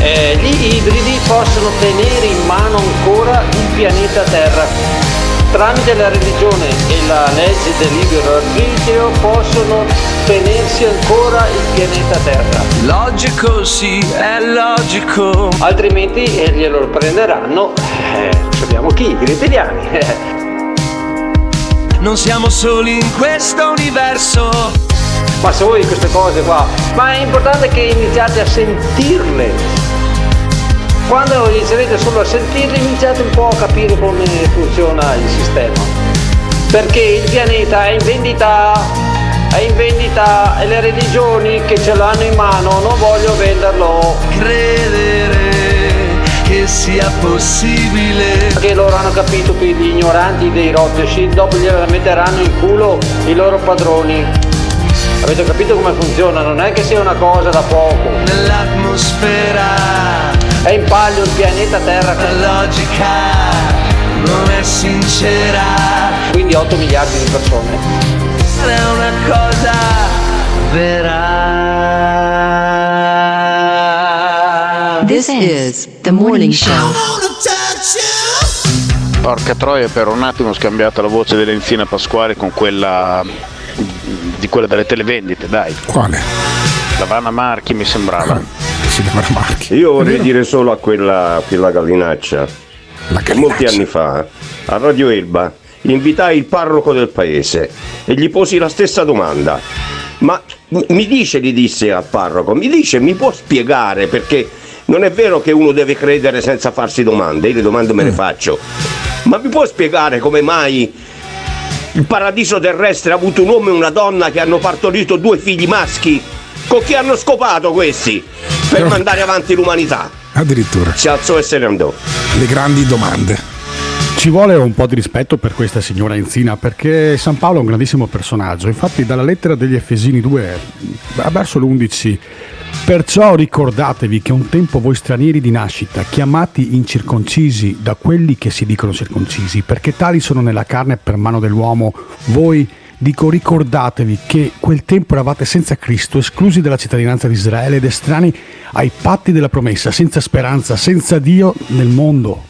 eh, gli ibridi possono tenere in mano ancora il pianeta Terra. Tramite la religione e la legge del libero arbitrio possono tenersi ancora il pianeta Terra. Logico, sì, è logico. Altrimenti eh, glielo prenderanno. Eh, sappiamo chi? I reptiliani. Non siamo soli in questo universo. Ma se voi queste cose qua, ma è importante che iniziate a sentirle. Quando inizierete solo a sentirle iniziate un po' a capire come funziona il sistema. Perché il pianeta è in vendita, è in vendita e le religioni che ce l'hanno in mano non voglio venderlo. Credere che sia possibile. Perché loro hanno capito che gli ignoranti dei Rothschild dopo gliela metteranno in culo i loro padroni. Avete capito come funziona? Non è che sia una cosa da poco. Nell'atmosfera È in palio il pianeta Terra. la logica non è sincera. Quindi 8 miliardi di persone. È una cosa vera. This is the morning show. Porca troia, per un attimo ho scambiato la voce dell'Enzina Pasquale con quella di quella delle televendite, dai. Quale? La Vanna Marchi mi sembrava. Io vorrei dire solo a quella, quella gallinaccia. che Molti anni fa, a Radio Elba, invitai il parroco del paese e gli posi la stessa domanda. Ma mi dice, gli disse al parroco, mi dice, mi può spiegare perché non è vero che uno deve credere senza farsi domande, io le domande me le faccio. Ma mi può spiegare come mai il paradiso terrestre ha avuto un uomo e una donna che hanno partorito due figli maschi? Con chi hanno scopato questi? Per mandare avanti l'umanità. Addirittura. Si alzò e se ne andò. Le grandi domande. Ci ci vuole un po' di rispetto per questa signora Enzina perché San Paolo è un grandissimo personaggio. Infatti, dalla lettera degli Efesini 2, verso l'11, perciò ricordatevi che un tempo voi stranieri di nascita, chiamati incirconcisi da quelli che si dicono circoncisi, perché tali sono nella carne per mano dell'uomo, voi Dico ricordatevi che quel tempo eravate senza Cristo, esclusi dalla cittadinanza di Israele ed estranei ai patti della promessa, senza speranza, senza Dio nel mondo.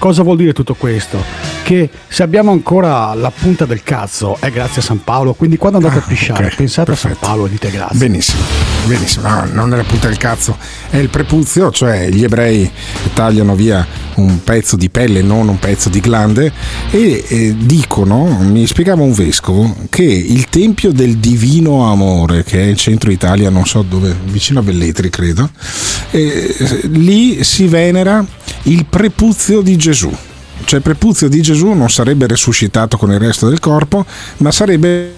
Cosa vuol dire tutto questo? Che se abbiamo ancora la punta del cazzo è grazie a San Paolo, quindi quando andate Ah, a pisciare ok, pensate perfetto. a San Paolo e dite grazie. Benissimo, benissimo. No, non è la punta del cazzo, è il prepuzio, cioè gli ebrei tagliano via un pezzo di pelle, non un pezzo di glande, e eh, dicono, mi spiegava un vescovo, che il tempio del divino amore, che è in centro Italia, non so dove, vicino a Velletri credo, eh, lì si venera il prepuzio di Gesù. Cioè il prepuzio di Gesù non sarebbe resuscitato con il resto del corpo, ma sarebbe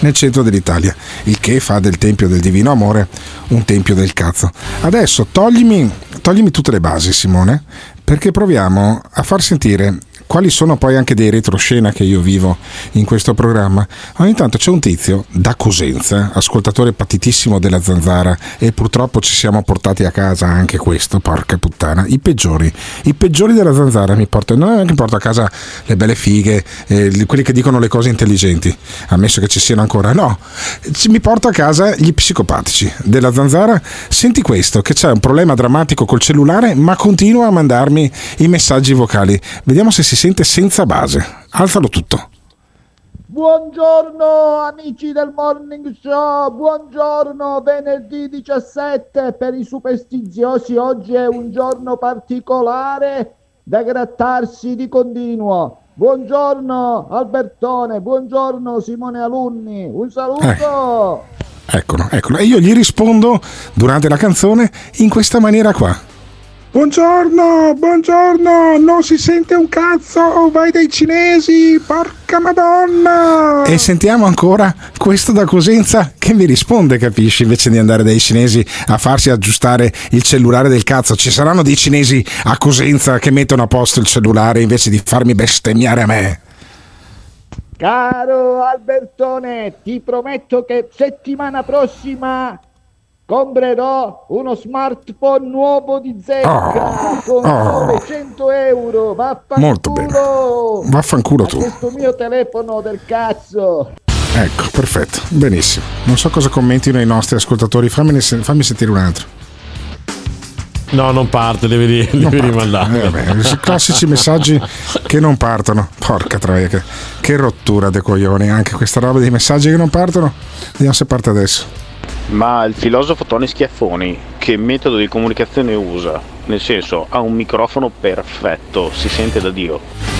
nel centro dell'Italia, il che fa del Tempio del Divino Amore un tempio del cazzo. Adesso toglimi, toglimi tutte le basi, Simone, perché proviamo a far sentire quali sono poi anche dei retroscena che io vivo in questo programma. Ogni tanto c'è un tizio da Cosenza, ascoltatore patitissimo della zanzara, e purtroppo ci siamo portati a casa anche questo, porca puttana. I peggiori, i peggiori della zanzara mi portano, non è che porto a casa le belle fighe, eh, quelli che dicono le cose intelligenti, ammesso che ci siano ancora, no, mi porto a casa gli psicopatici della zanzara. Senti questo, che c'è un problema drammatico col cellulare, ma continua a mandarmi i messaggi vocali. Vediamo se si sente senza base. Alzalo tutto. Buongiorno amici del Morning Show, buongiorno venerdì 17 per i superstiziosi, oggi è un giorno particolare da grattarsi di continuo. Buongiorno Albertone, buongiorno Simone Alunni, un saluto! Eccolo, eccolo. E io gli rispondo durante la canzone in questa maniera qua. Buongiorno, buongiorno, non si sente un cazzo, vai dai cinesi, porca madonna! E sentiamo ancora questo da Cosenza che mi risponde, capisci, invece di andare dai cinesi a farsi aggiustare il cellulare del cazzo. Ci saranno dei cinesi a Cosenza che mettono a posto il cellulare invece di farmi bestemmiare a me. Caro Albertone, ti prometto che settimana prossima comprerò uno smartphone nuovo di zecca con oh. 900 euro. Vaffanculo! Molto bene. Vaffanculo tu. questo mio telefono del cazzo. Ecco, perfetto, benissimo. Non so cosa commentino i nostri ascoltatori, fammi, fammi sentire un altro. No, non parte, devi, devi parte. rimandare. Eh, classici messaggi che non partono. Porca troia, che, che rottura dei coglioni. Anche questa roba dei messaggi che non partono. Vediamo se parte adesso. Ma il filosofo Tony Schiaffoni che metodo di comunicazione usa? Nel senso, ha un microfono perfetto, si sente da Dio.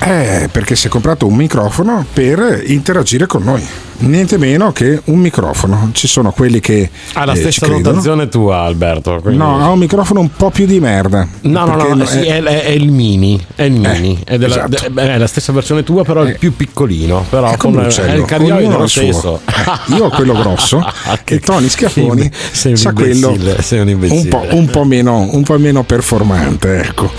Eh, perché si è comprato un microfono per interagire con noi. Niente meno che un microfono. Ci sono quelli che. Ha la eh, stessa notazione tua, Alberto. quindi- No, ha un microfono un po' più di merda. No, no, no, sì, è- è, è- è il mini, è il mini, è, della- esatto. è la stessa versione tua, però è più piccolino, però È come con- è il carioide ognuno lo il stesso. Eh, io ho quello grosso e Tony Schiaffoni sa quello sei un un po', un po' meno, un po' meno performante. Ecco.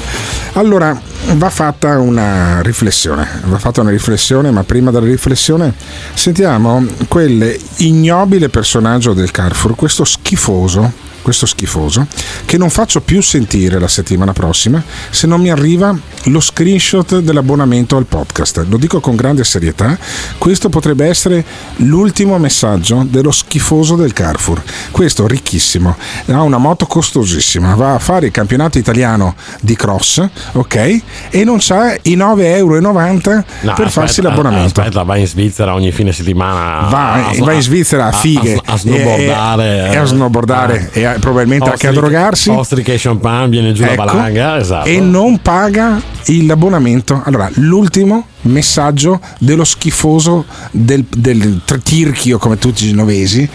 Allora va fatta una riflessione, va fatta una riflessione, ma prima della riflessione sentiamo quel ignobile personaggio del Carrefour, questo schifoso. Questo schifoso che non faccio più sentire la settimana prossima se non mi arriva lo screenshot dell'abbonamento al podcast. Lo dico con grande serietà, questo potrebbe essere l'ultimo messaggio dello schifoso del Carrefour. Questo ricchissimo, ha una moto costosissima, va a fare il campionato italiano di cross, ok? E non c'ha i 9,90 euro No, per aspetta, farsi l'abbonamento. Aspetta, vai in Svizzera ogni fine settimana. Va, a- va in Svizzera a fighe a, a snowboardare. e, e a snowboardare e a- probabilmente anche a Ostriche- drogarsi Ostriche e champagne, viene giù la Ecco. valanga, esatto. e non paga l'abbonamento. Allora, l'ultimo messaggio dello schifoso del, del tirchio, come tutti i genovesi,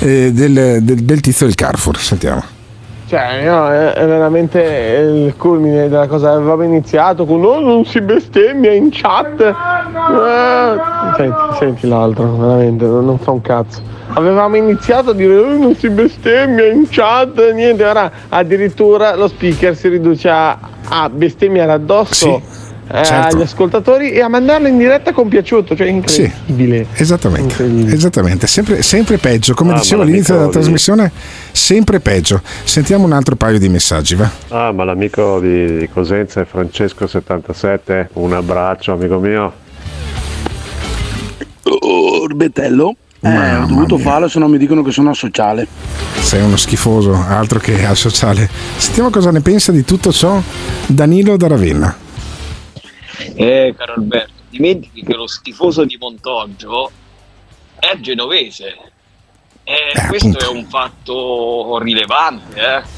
eh, del, del- del tizio del Carrefour. Sentiamo. Cioè, no, è, veramente il culmine della cosa. Avevamo iniziato con no, non si bestemmia in chat. Eh, senti, senti l'altro, veramente, non, non fa un cazzo. Avevamo iniziato a dire "Oh, non si bestemmia in chat, niente, ora addirittura lo speaker si riduce a, a bestemmiare addosso eh, Certo. agli ascoltatori e a mandarlo in diretta compiaciuto, cioè incredibile. Esattamente, esattamente. Sempre, sempre peggio, come Ah, dicevo all'inizio della trasmissione, sempre peggio. Sentiamo un altro paio di messaggi, va? Ah, ma l'amico di, Cosenza è Francesco77. Un abbraccio, amico mio. Orbetello? Eh, ho dovuto farlo, se no mi dicono che sono asociale. Sei uno schifoso, altro che al sociale. Sentiamo cosa ne pensa di tutto ciò Danilo da Ravenna. Eh, caro Alberto, dimentichi che lo schifoso di Montoggio è genovese. Eh, questo è un fatto rilevante, eh.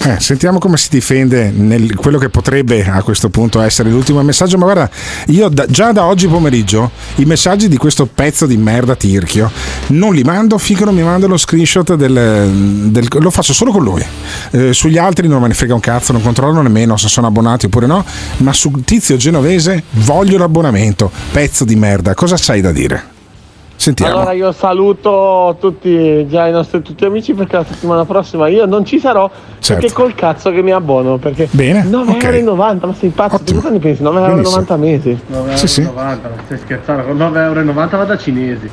Eh, sentiamo come si difende nel quello che potrebbe a questo punto essere l'ultimo messaggio. Ma guarda, io da- già da oggi pomeriggio i messaggi di questo pezzo di merda tirchio non li mando finché non mi manda lo screenshot del, del- lo faccio solo con lui. Eh, sugli altri non me ne frega un cazzo, non controllo nemmeno se sono abbonati oppure no. Ma sul tizio genovese voglio l'abbonamento. Pezzo di merda, cosa c'hai da dire? Sentiamo. Allora io saluto tutti già i nostri tutti amici perché la settimana prossima io non ci sarò Certo. perché col cazzo che mi abbono perché Bene, 9,90 euro, ma sei pazzo, tu cosa ne pensi? 9,90 euro Benissimo. a mese. 9,90 Sì, sì. ma stai scherzando, con 9,90 euro vado da cinesi.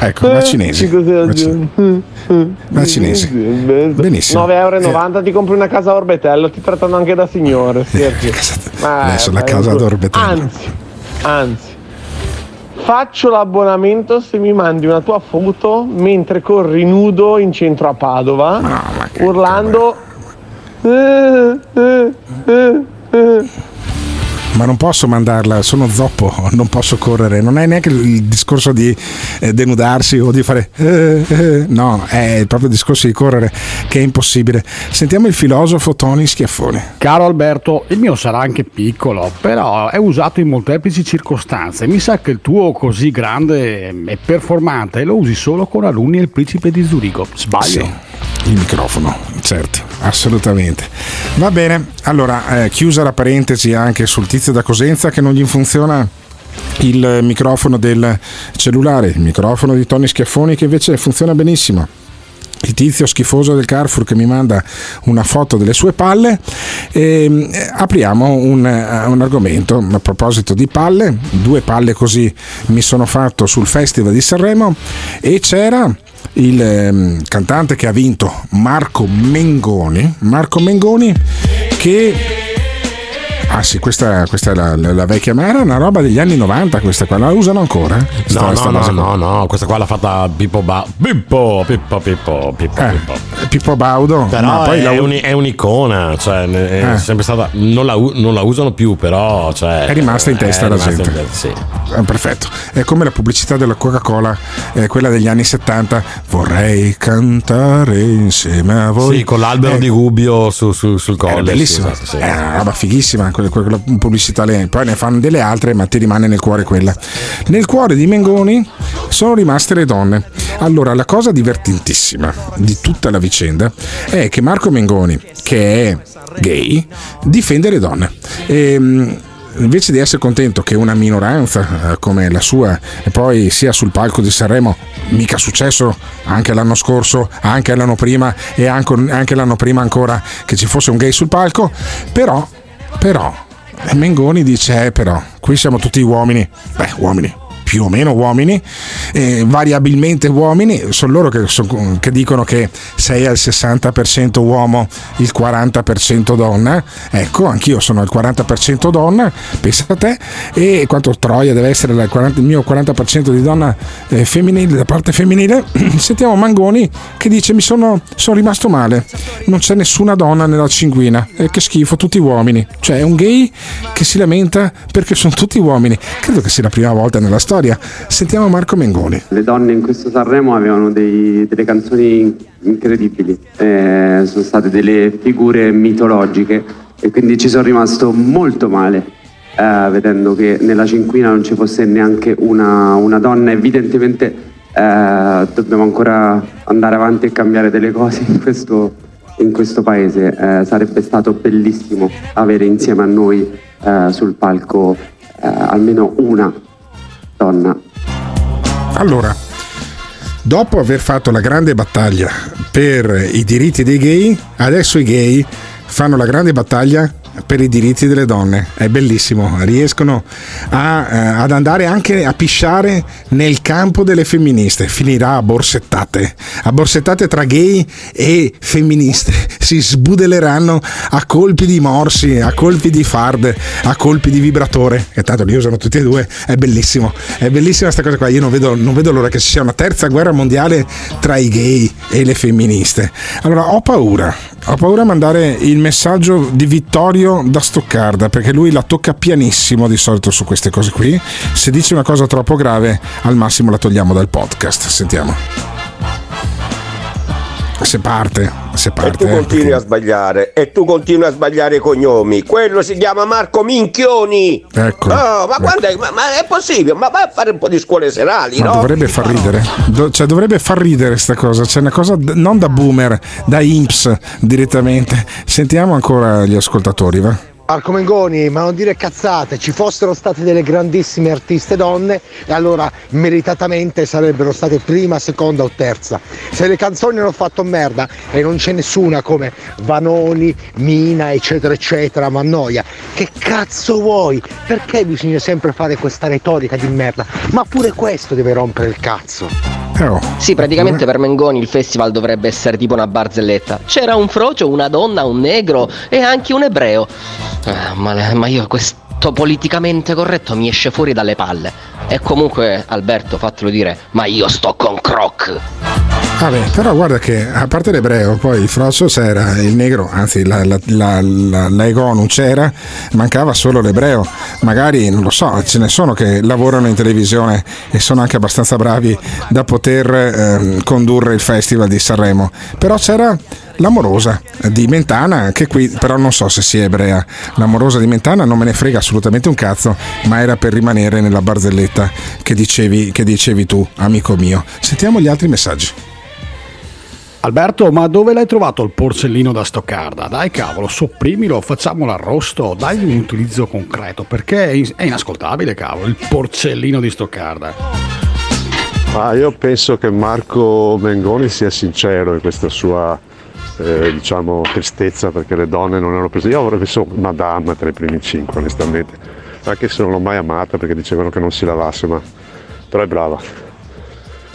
Ecco, da cinesi. Da cinesi. Benissimo. 9,90 euro ti compri una casa a Orbetello, ti trattano anche da signore, scherzi. Ma- Adesso la casa ad Orbetello. Anzi, anzi, faccio l'abbonamento se mi mandi una tua foto mentre corri nudo in centro a Padova, urlando... "Eh, eh, eh, eh". Ma non posso mandarla, sono zoppo, non posso correre. Non è neanche il discorso di eh, denudarsi o di fare. eh, eh, no, è proprio il discorso di correre che è impossibile. Sentiamo il filosofo Tony Schiaffoni. Caro Alberto, il mio sarà anche piccolo, però è usato in molteplici circostanze. Mi sa che il tuo così grande e performante lo usi solo con alunni e il principe di Zurigo. Sbaglio? Sì, il microfono, certo, assolutamente. Va bene, allora, eh, chiusa la parentesi anche sul tizio da Cosenza che non gli funziona il microfono del cellulare, il microfono di Tony Schiaffoni che invece funziona benissimo. Il tizio schifoso del Carrefour che mi manda una foto delle sue palle. E, eh, apriamo un, eh, un argomento a proposito di palle. Due palle così mi sono fatto sul Festival di Sanremo e c'era il ehm, cantante che ha vinto Marco Mengoni. Marco Mengoni che Ah sì, questa, questa è la, la- la vecchia, ma era una roba degli anni 90 questa qua, la usano ancora? Sta- No, sta no, base no, qua. no, no, questa qua l'ha fatta Pippo ba- Pippo, Pippo, Pippo, Pippo, Eh, Pippo. Pippo Baudo. Però è, la- un- è un'icona, cioè è Eh. sempre stata. Non la, non la usano più, però. Cioè, è rimasta in testa è la gente. in- sì. Eh, perfetto. È come la pubblicità della Coca-Cola, eh, quella degli anni 70. Vorrei cantare insieme a voi. Sì, con l'albero Eh, di Gubbio su- su- sul Era colle. bellissima, sì, esatto, sì. è una roba fighissima quella, quella pubblicità lì. Poi ne fanno delle altre, ma ti rimane nel cuore quella. Nel cuore di Mengoni sono rimaste le donne. Allora, la cosa divertentissima di tutta la vicenda è che Marco Mengoni, che è gay, difende le donne. E, invece di essere contento che una minoranza eh, come la sua poi sia sul palco di Sanremo mica successo anche l'anno scorso anche l'anno prima e anche l'anno prima ancora che ci fosse un gay sul palco però però Mengoni dice eh, però qui siamo tutti uomini. Beh uomini più o meno uomini, eh, variabilmente uomini, sono loro che, son- che dicono che sei al 60% uomo, il 40% donna, ecco, anch'io sono al 40% donna, pensa a te, e quanto troia deve essere la 40 il mio 40% di donna eh, femminile, da parte femminile, sentiamo Mangoni che dice mi sono, sono rimasto male, non c'è nessuna donna nella cinguina, eh, che schifo, tutti uomini, cioè è un gay che si lamenta perché sono tutti uomini, credo che sia la prima volta nella storia, sentiamo Marco Mengoni. Le donne in questo Sanremo avevano dei- delle canzoni incredibili, eh, sono state delle figure mitologiche e quindi ci sono rimasto molto male eh, vedendo che nella cinquina non ci fosse neanche una, una donna. Evidentemente eh, dobbiamo ancora andare avanti e cambiare delle cose in questo, in questo paese. Eh, sarebbe stato bellissimo avere insieme a noi eh, sul palco eh, almeno una donna. Allora, dopo aver fatto la grande battaglia per i diritti dei gay, adesso i gay fanno la grande battaglia per i diritti delle donne, è bellissimo, riescono a, eh, ad andare anche a pisciare nel campo delle femministe, finirà a borsettate, a borsettate tra gay e femministe, si sbudeleranno a colpi di morsi, a colpi di fard, a colpi di vibratore, che tanto li usano tutti e due, è bellissimo, è bellissima questa cosa qua, io non vedo, non vedo l'ora che ci sia una terza guerra mondiale tra i gay e le femministe. Allora ho paura, ho paura a mandare il messaggio di Vittorio da Stoccarda perché lui la tocca pianissimo di solito su queste cose qui. Se dice una cosa troppo grave, al massimo la togliamo dal podcast. Sentiamo. Se parte, se E parte. tu eh, continui a sbagliare, e tu continui a sbagliare i cognomi. Quello si chiama Marco Minchioni. Ecco. Oh, ma quando è, ma, ma è possibile? Ma vai a fare un po' di scuole serali, Ma no? dovrebbe far ridere, Do- cioè dovrebbe far ridere sta cosa, c'è una cosa d- non da boomer, da imps direttamente. Sentiamo ancora gli ascoltatori, va? Marco Mengoni, ma non dire cazzate, ci fossero state delle grandissime artiste donne e allora meritatamente sarebbero state prima, seconda o terza. Se le canzoni hanno fatto merda e non c'è nessuna come Vanoni, Mina, eccetera, eccetera, ma noia, che cazzo vuoi? Perché bisogna sempre fare questa retorica di merda? Ma pure questo deve rompere il cazzo. Sì, praticamente per Mengoni il festival dovrebbe essere tipo una barzelletta. C'era un frocio, una donna, un negro e anche un ebreo. Ah, ma, ma io questo politicamente corretto mi esce fuori dalle palle. E comunque, Alberto, fatelo dire, ma io sto con Croc. Vabbè, però guarda che a parte l'ebreo, poi il frocio c'era, il negro, anzi la, la, la, la, la c'era, mancava solo l'ebreo. Magari, non lo so, ce ne sono che lavorano in televisione e sono anche abbastanza bravi da poter ehm, condurre il festival di Sanremo. Però c'era l'amorosa di Mentana, che qui però non so se sia ebrea. L'amorosa di Mentana non me ne frega assolutamente un cazzo, ma era per rimanere nella barzelletta che dicevi, che dicevi tu, amico mio. Sentiamo gli altri messaggi. Alberto, ma dove l'hai trovato il porcellino da stoccarda? Dai cavolo, sopprimilo, facciamolo arrosto, dagli un utilizzo concreto, perché è in- è inascoltabile, cavolo, il porcellino di stoccarda. Ma io penso che Marco Mengoni sia sincero in questa sua eh, diciamo tristezza perché le donne non erano prese. Io avrei messo Madame tra i primi cinque, onestamente, anche se non l'ho mai amata perché dicevano che non si lavasse, ma però è brava.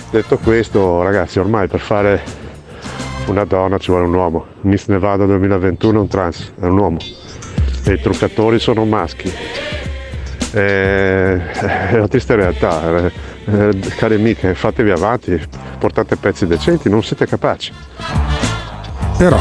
Detto questo, ragazzi, ormai per fare una donna ci vuole un uomo. Miss Nevada 2021 è un trans, è un uomo. E i truccatori sono maschi. Eh, è una triste realtà. Eh, cari amiche, fatevi avanti, portate pezzi decenti, non siete capaci. Però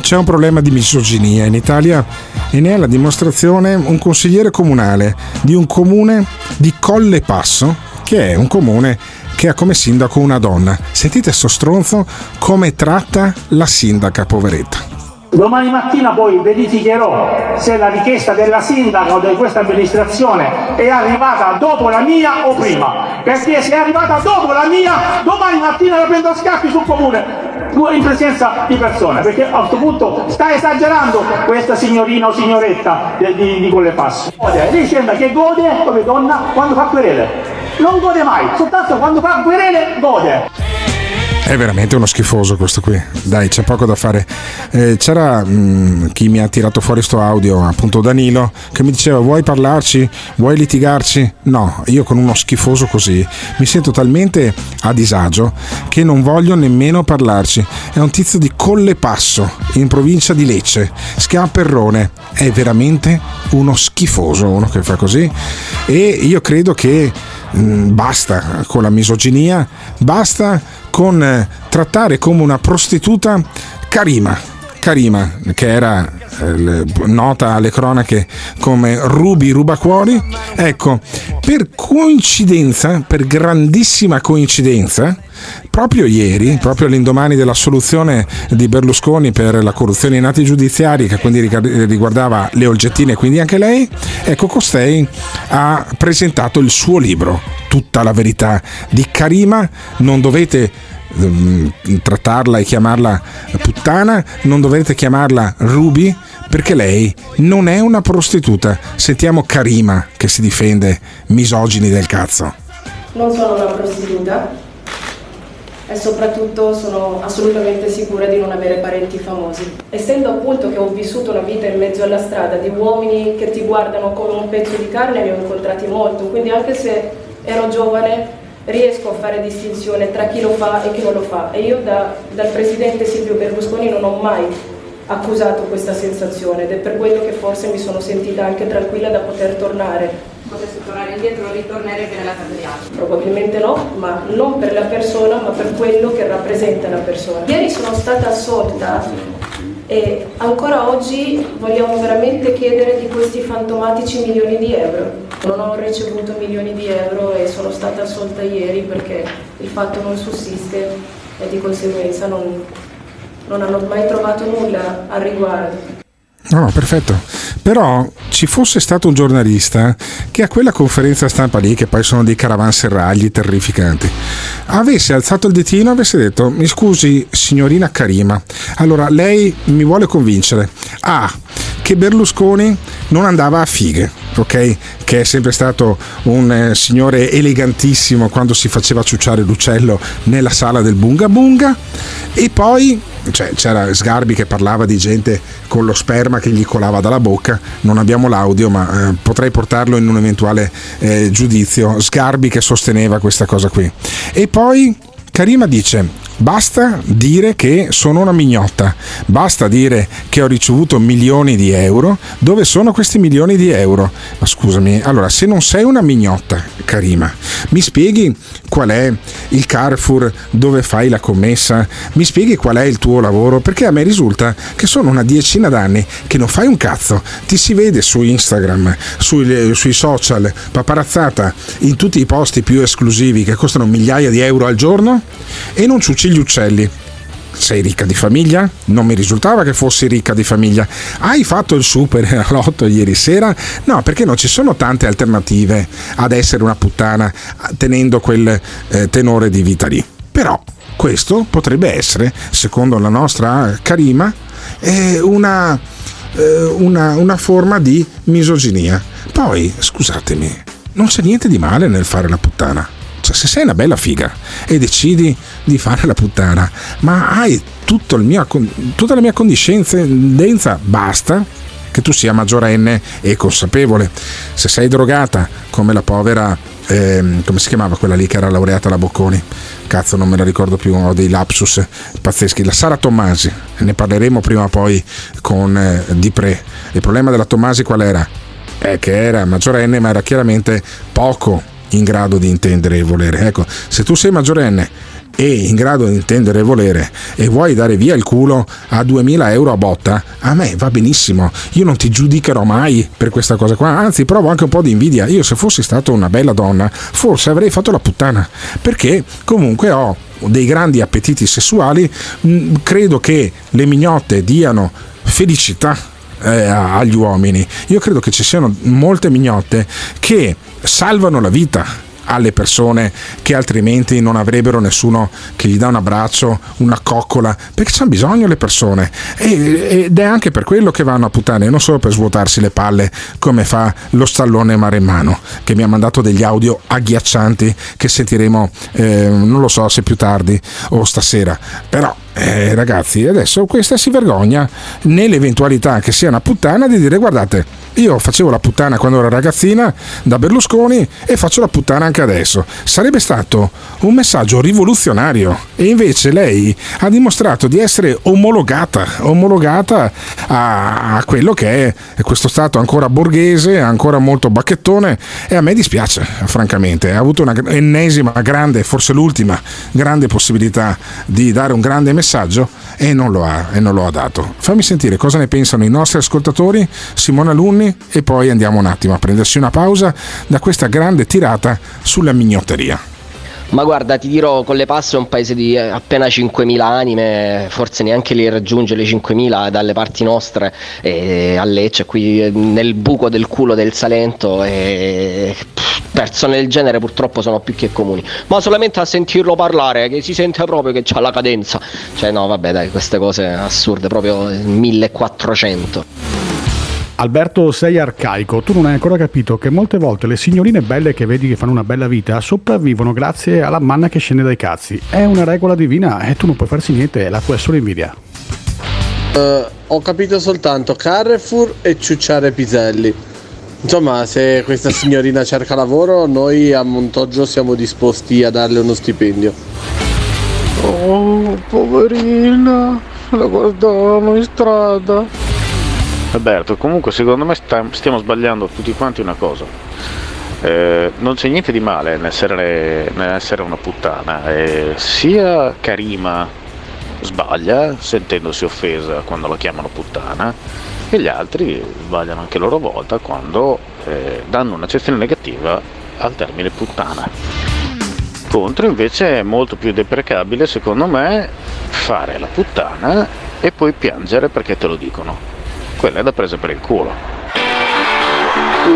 c'è un problema di misoginia in Italia e ne è la dimostrazione un consigliere comunale di un comune di Colle Passo, che è un comune che ha come sindaco una donna. Sentite sto stronzo come tratta la sindaca, poveretta. Domani mattina poi verificherò se la richiesta della sindaca o di questa amministrazione è arrivata dopo la mia o prima. Perché se è arrivata dopo la mia, domani mattina la prendo a scappi sul comune in presenza di persone. Perché a questo punto sta esagerando questa signorina o signoretta di, di, di quelle passe. Lei sembra che gode come donna quando fa querele. Non gode mai, soltanto quando fa querele gode. È veramente uno schifoso questo qui. Dai, c'è poco da fare. Eh, c'era mh, chi mi ha tirato fuori sto audio, appunto Danilo, che mi diceva vuoi parlarci? Vuoi litigarci? No, io con uno schifoso così mi sento talmente a disagio che non voglio nemmeno parlarci. È un tizio di Collepasso, in provincia di Lecce, Schiaperrone. È veramente uno schifoso, uno che fa così. E io credo che mh, basta con la misoginia, basta con eh, trattare come una prostituta Karima. Karima, che era eh, nota alle cronache come Ruby Rubacuori, ecco, per coincidenza, per grandissima coincidenza, proprio ieri, proprio all'indomani della soluzione di Berlusconi per la corruzione in atti giudiziari, che quindi riguardava le Olgettine e quindi anche lei, ecco, costei ha presentato il suo libro, Tutta la verità di Karima, non dovete ehm, trattarla e chiamarla puttana, non dovete chiamarla Ruby perché lei non è una prostituta. Sentiamo Karima che si difende, misogini del cazzo. Non sono una prostituta. E soprattutto sono assolutamente sicura di non avere parenti famosi. Essendo appunto che ho vissuto una vita in mezzo alla strada di uomini che ti guardano come un pezzo di carne, ne ho incontrati molto, quindi anche se ero giovane riesco a fare distinzione tra chi lo fa e chi non lo fa. E io da- dal presidente Silvio Berlusconi non ho mai accusato questa sensazione ed è per quello che forse mi sono sentita anche tranquilla da poter tornare Potesse tornare indietro, ritornerebbe nella casa degli altri. Probabilmente no, ma non per la persona, ma per quello che rappresenta la persona. Ieri sono stata assolta e ancora oggi vogliamo veramente chiedere di questi fantomatici milioni di euro. Non ho ricevuto milioni di euro e sono stata assolta ieri perché il fatto non sussiste e di conseguenza non, non hanno mai trovato nulla al riguardo. No, no, perfetto. Però ci fosse stato un giornalista che a quella conferenza stampa lì, che poi sono dei caravanserragli terrificanti, avesse alzato il ditino e avesse detto: Mi scusi, signorina Karima, allora lei mi vuole convincere A. che Berlusconi non andava a fighe, ok? Che è sempre stato un eh, signore elegantissimo quando si faceva ciucciare l'uccello nella sala del Bunga Bunga. E poi cioè, c'era Sgarbi che parlava di gente con lo sperma che gli colava dalla bocca. Non abbiamo l'audio, ma eh, potrei portarlo in un eventuale eh, giudizio. Sgarbi che sosteneva questa cosa qui. E poi Karima dice: Basta dire che sono una mignotta, basta dire che ho ricevuto milioni di euro. Dove sono questi milioni di euro? Ma scusami, allora se non sei una mignotta, Karima, mi spieghi qual è il Carrefour dove fai la commessa? Mi spieghi qual è il tuo lavoro? Perché a me risulta che sono una decina d'anni che non fai un cazzo. Ti si vede su Instagram, sui, sui social, paparazzata in tutti i posti più esclusivi che costano migliaia di euro al giorno e non ciucci gli uccelli. Sei ricca di famiglia? Non mi risultava che fossi ricca di famiglia. Hai fatto il super lotto ieri sera? No, perché non ci sono tante alternative ad essere una puttana tenendo quel eh, tenore di vita lì. Però questo potrebbe essere, secondo la nostra Karima, eh, una, eh, una, una forma di misoginia. Poi, scusatemi, non c'è niente di male nel fare la puttana. Cioè, se sei una bella figa e decidi di fare la puttana, ma hai mio, tutta la mia condiscendenza, basta che tu sia maggiorenne e consapevole. Se sei drogata come la povera, ehm, come si chiamava quella lì che era laureata alla Bocconi? Cazzo, non me la ricordo più, ho dei lapsus pazzeschi. La Sara Tommasi, ne parleremo prima o poi con eh, Dipre. Il problema della Tommasi qual era? È che era maggiorenne, ma era chiaramente poco in grado di intendere e volere. Ecco, se tu sei maggiorenne e in grado di intendere e volere e vuoi dare via il culo a 2000 euro a botta, a me va benissimo. Io non ti giudicherò mai per questa cosa qua, anzi provo anche un po' di invidia. Io se fossi stata una bella donna, forse avrei fatto la puttana, perché comunque ho dei grandi appetiti sessuali, mh, credo che le mignotte diano felicità eh, agli uomini. Io credo che ci siano molte mignotte che salvano la vita alle persone che altrimenti non avrebbero nessuno che gli dà un abbraccio, una coccola, perché c'hanno bisogno le persone. E, ed è anche per quello che vanno a puttane, non solo per svuotarsi le palle come fa lo stallone mare in mano, che mi ha mandato degli audio agghiaccianti che sentiremo, eh, non lo so se più tardi o stasera, però eh, ragazzi, adesso questa si vergogna nell'eventualità che sia una puttana di dire guardate, io facevo la puttana quando ero ragazzina da Berlusconi e faccio la puttana anche adesso. Sarebbe stato un messaggio rivoluzionario e invece lei ha dimostrato di essere omologata, omologata a, a quello che è questo stato ancora borghese, ancora molto bacchettone e a me dispiace, francamente. Ha avuto una ennesima grande, forse l'ultima grande possibilità di dare un grande messaggio e non lo ha, e non lo ha dato. Fammi sentire cosa ne pensano i nostri ascoltatori, Simona Lunni e poi andiamo un attimo a prendersi una pausa da questa grande tirata sulla mignotteria. Ma guarda, ti dirò, con le passe è un paese di eh, appena 5.000 anime, forse neanche li raggiunge le 5.000 dalle parti nostre, e a Lecce, qui eh, nel buco del culo del Salento, e pff, persone del genere purtroppo sono più che comuni. Ma solamente a sentirlo parlare, che si sente proprio che c'ha la cadenza. Cioè no, vabbè dai, queste cose assurde, proprio 1400. Alberto, sei arcaico. Tu non hai ancora capito che molte volte le signorine belle che vedi che fanno una bella vita sopravvivono grazie alla manna che scende dai cazzi. È una regola divina e tu non puoi farsi niente, la tua è solo invidia. Eh, ho capito soltanto Carrefour e ciucciare piselli. Insomma, se questa signorina cerca lavoro, noi a Montoggio siamo disposti a darle uno stipendio. Oh, poverina, la guardavamo in strada. Alberto, comunque secondo me stiamo sbagliando tutti quanti una cosa. Eh, non c'è niente di male nell'essere, nell'essere una puttana. Eh, sia Karima sbaglia sentendosi offesa quando la chiamano puttana e gli altri sbagliano anche a loro volta quando eh, danno un'accezione negativa al termine puttana. Contro invece è molto più deprecabile secondo me fare la puttana e poi piangere perché te lo dicono. Quella è da presa per il culo.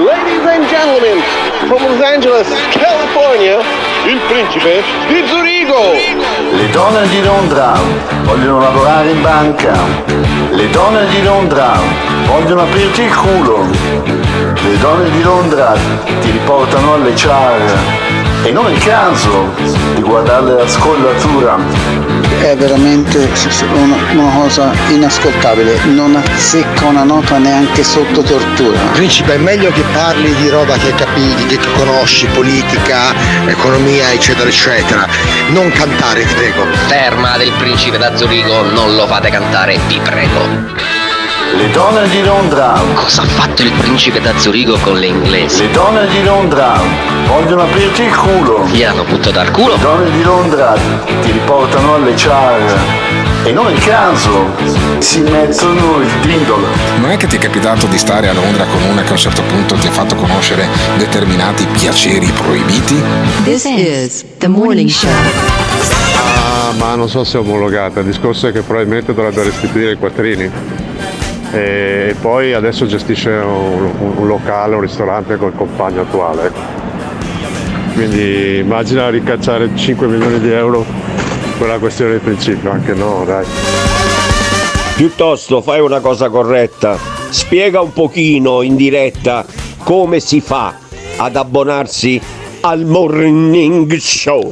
Ladies and gentlemen, from Los Angeles, California, il principe di Zurigo. Le donne di Londra vogliono lavorare in banca. Le donne di Londra vogliono aprirti il culo. Le donne di Londra ti riportano alle char. E non è il caso di guardarle la scollatura. È veramente una, una cosa inascoltabile, non azzecca una nota neanche sotto tortura. Principe, è meglio che parli di roba che capisci, che conosci, politica, economia, eccetera, eccetera. Non cantare, ti prego. Ferma del principe da Zurigo, non lo fate cantare, vi prego. Le donne di Londra. Cosa ha fatto il principe da Zurigo con le inglesi? Le donne di Londra vogliono aprirti il culo. Gli hanno buttato al culo? Le donne di Londra ti riportano alle char. E non è il caso, si mettono il dindolo. Non è che ti è capitato di stare a Londra con una che a un certo punto ti ha fatto conoscere determinati piaceri proibiti? This is the morning show. Ah, ma non so se è omologata, il discorso è che probabilmente dovrebbe restituire i quattrini. E poi adesso gestisce un, un- un locale, un ristorante col compagno attuale. Quindi immagina ricacciare 5 milioni di euro per la questione di principio, anche no, dai. Piuttosto fai una cosa corretta, spiega un pochino in diretta come si fa ad abbonarsi al morning show.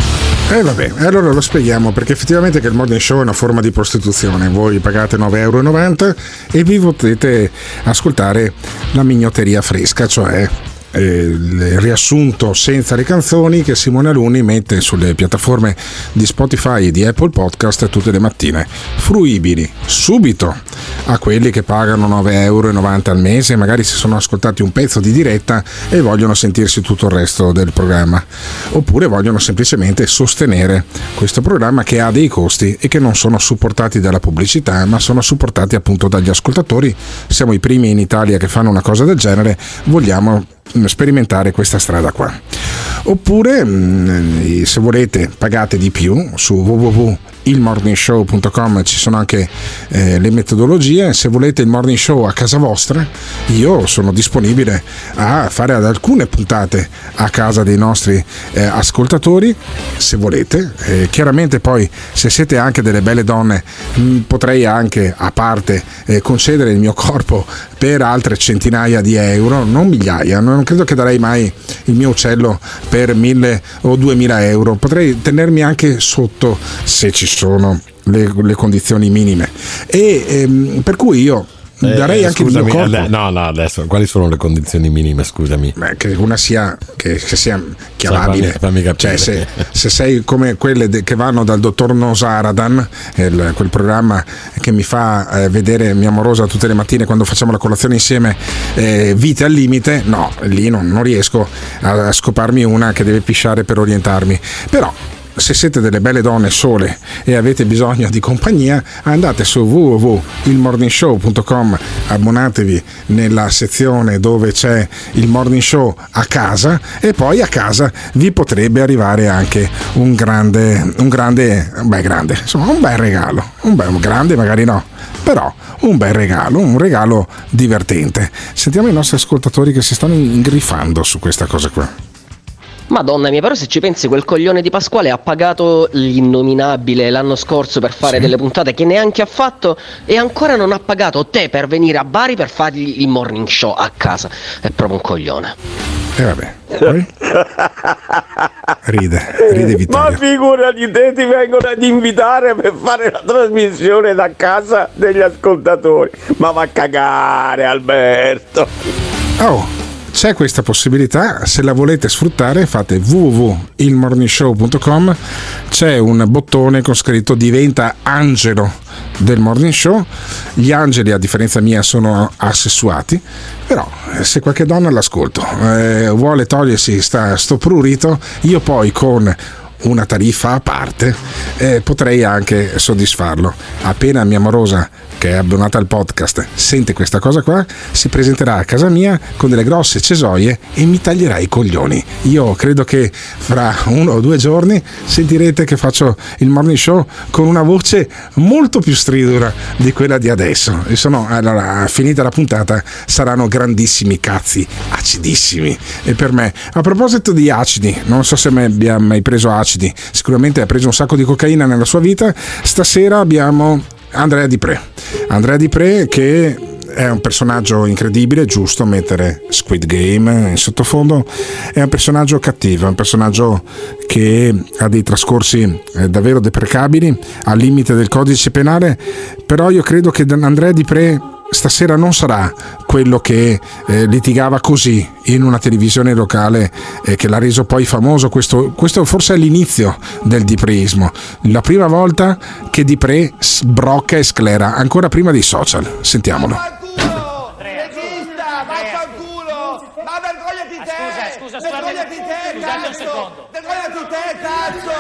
Eh vabbè, e allora lo spieghiamo perché effettivamente che il morning show è una forma di prostituzione. Voi pagate 9,90 euro e vi potete ascoltare la mignotteria fresca, cioè eh, riassunto senza le canzoni che Simone Aluni mette sulle piattaforme di Spotify e di Apple Podcast tutte le mattine, fruibili subito a quelli che pagano 9,90 euro al mese, magari si sono ascoltati un pezzo di diretta e vogliono sentirsi tutto il resto del programma, oppure vogliono semplicemente sostenere questo programma che ha dei costi e che non sono supportati dalla pubblicità, ma sono supportati appunto dagli ascoltatori. Siamo i primi in Italia che fanno una cosa del genere, vogliamo sperimentare questa strada qua. Oppure, mm, se volete, pagate di più su www.ilmorningshow.com ci sono anche eh, le metodologie. Se volete il morning show a casa vostra, io sono disponibile a fare ad alcune puntate a casa dei nostri eh, ascoltatori, se volete. Eh, chiaramente poi, se siete anche delle belle donne, mh, potrei anche, a parte, eh, concedere il mio corpo per altre centinaia di euro, non migliaia, non credo che darei mai il mio uccello per mille o duemila euro, potrei tenermi anche sotto se ci sono le, le condizioni minime. E ehm, per cui io Eh, darei anche il mio scusami, corpo. No, no, adesso quali sono le condizioni minime? Scusami. Beh, che una sia, che, che sia chiamabile. fammi- fammi capire. Cioè, se, se sei come quelle de- che vanno dal dottor Nosaradan, il- quel programma che mi fa eh, vedere mia amorosa tutte le mattine quando facciamo la colazione insieme, eh, vite al limite, no, lì non, non riesco a, a scoparmi una che deve pisciare per orientarmi. Però se siete delle belle donne sole e avete bisogno di compagnia, andate su www.ilmorningshow.com, abbonatevi nella sezione dove c'è il morning show a casa e poi a casa vi potrebbe arrivare anche un grande, un grande, beh grande, insomma un bel regalo, un bel un grande magari no, però un bel regalo, un regalo divertente. Sentiamo i nostri ascoltatori che si stanno ingrifando su questa cosa qua. Madonna mia, però se ci pensi quel coglione di Pasquale ha pagato l'innominabile l'anno scorso per fare Sì. delle puntate che neanche ha fatto e ancora non ha pagato te per venire a Bari per fargli il morning show a casa. È proprio un coglione. E vabbè. Poi? Ride, ride Ma Vittorio. figurati te ti vengono ad invitare per fare la trasmissione da casa degli ascoltatori. Ma va a cagare Alberto. Oh, c'è questa possibilità, se la volete sfruttare fate www.ilmorningshow.com, c'è un bottone con scritto diventa angelo del morning show, gli angeli a differenza mia sono assessuati, però eh, se qualche donna all'ascolto eh, vuole togliersi sta, sto prurito, io poi con una tariffa a parte eh, potrei anche soddisfarlo. Appena mia morosa che è abbonata al podcast sente questa cosa qua, si presenterà a casa mia con delle grosse cesoie e mi taglierà i coglioni. Io credo che fra uno o due giorni sentirete che faccio il morning show con una voce molto più stridula di quella di adesso. E sono, allora, finita la puntata, saranno grandissimi cazzi, acidissimi. E per me, a proposito di acidi, non so se abbia mai preso acidi, sicuramente ha preso un sacco di cocaina nella sua vita. Stasera abbiamo Andrea Di Pre. Andrea Di Pre che è un personaggio incredibile, giusto mettere Squid Game in sottofondo, è un personaggio cattivo, è un personaggio che ha dei trascorsi eh, davvero deprecabili, al limite del codice penale, però io credo che Andrea Di Pre stasera non sarà quello che eh, litigava così in una televisione locale eh, che l'ha reso poi famoso. Questo, questo forse è l'inizio del dipreismo. La prima volta che Dipre sbrocca e sclera, ancora prima dei social. Sentiamolo. Regista, vaffanculo! Ma vergognati te! Scusa, scusa, scusa, vergognati te, scusate un cazzo! secondo. Vergognati te, cazzo!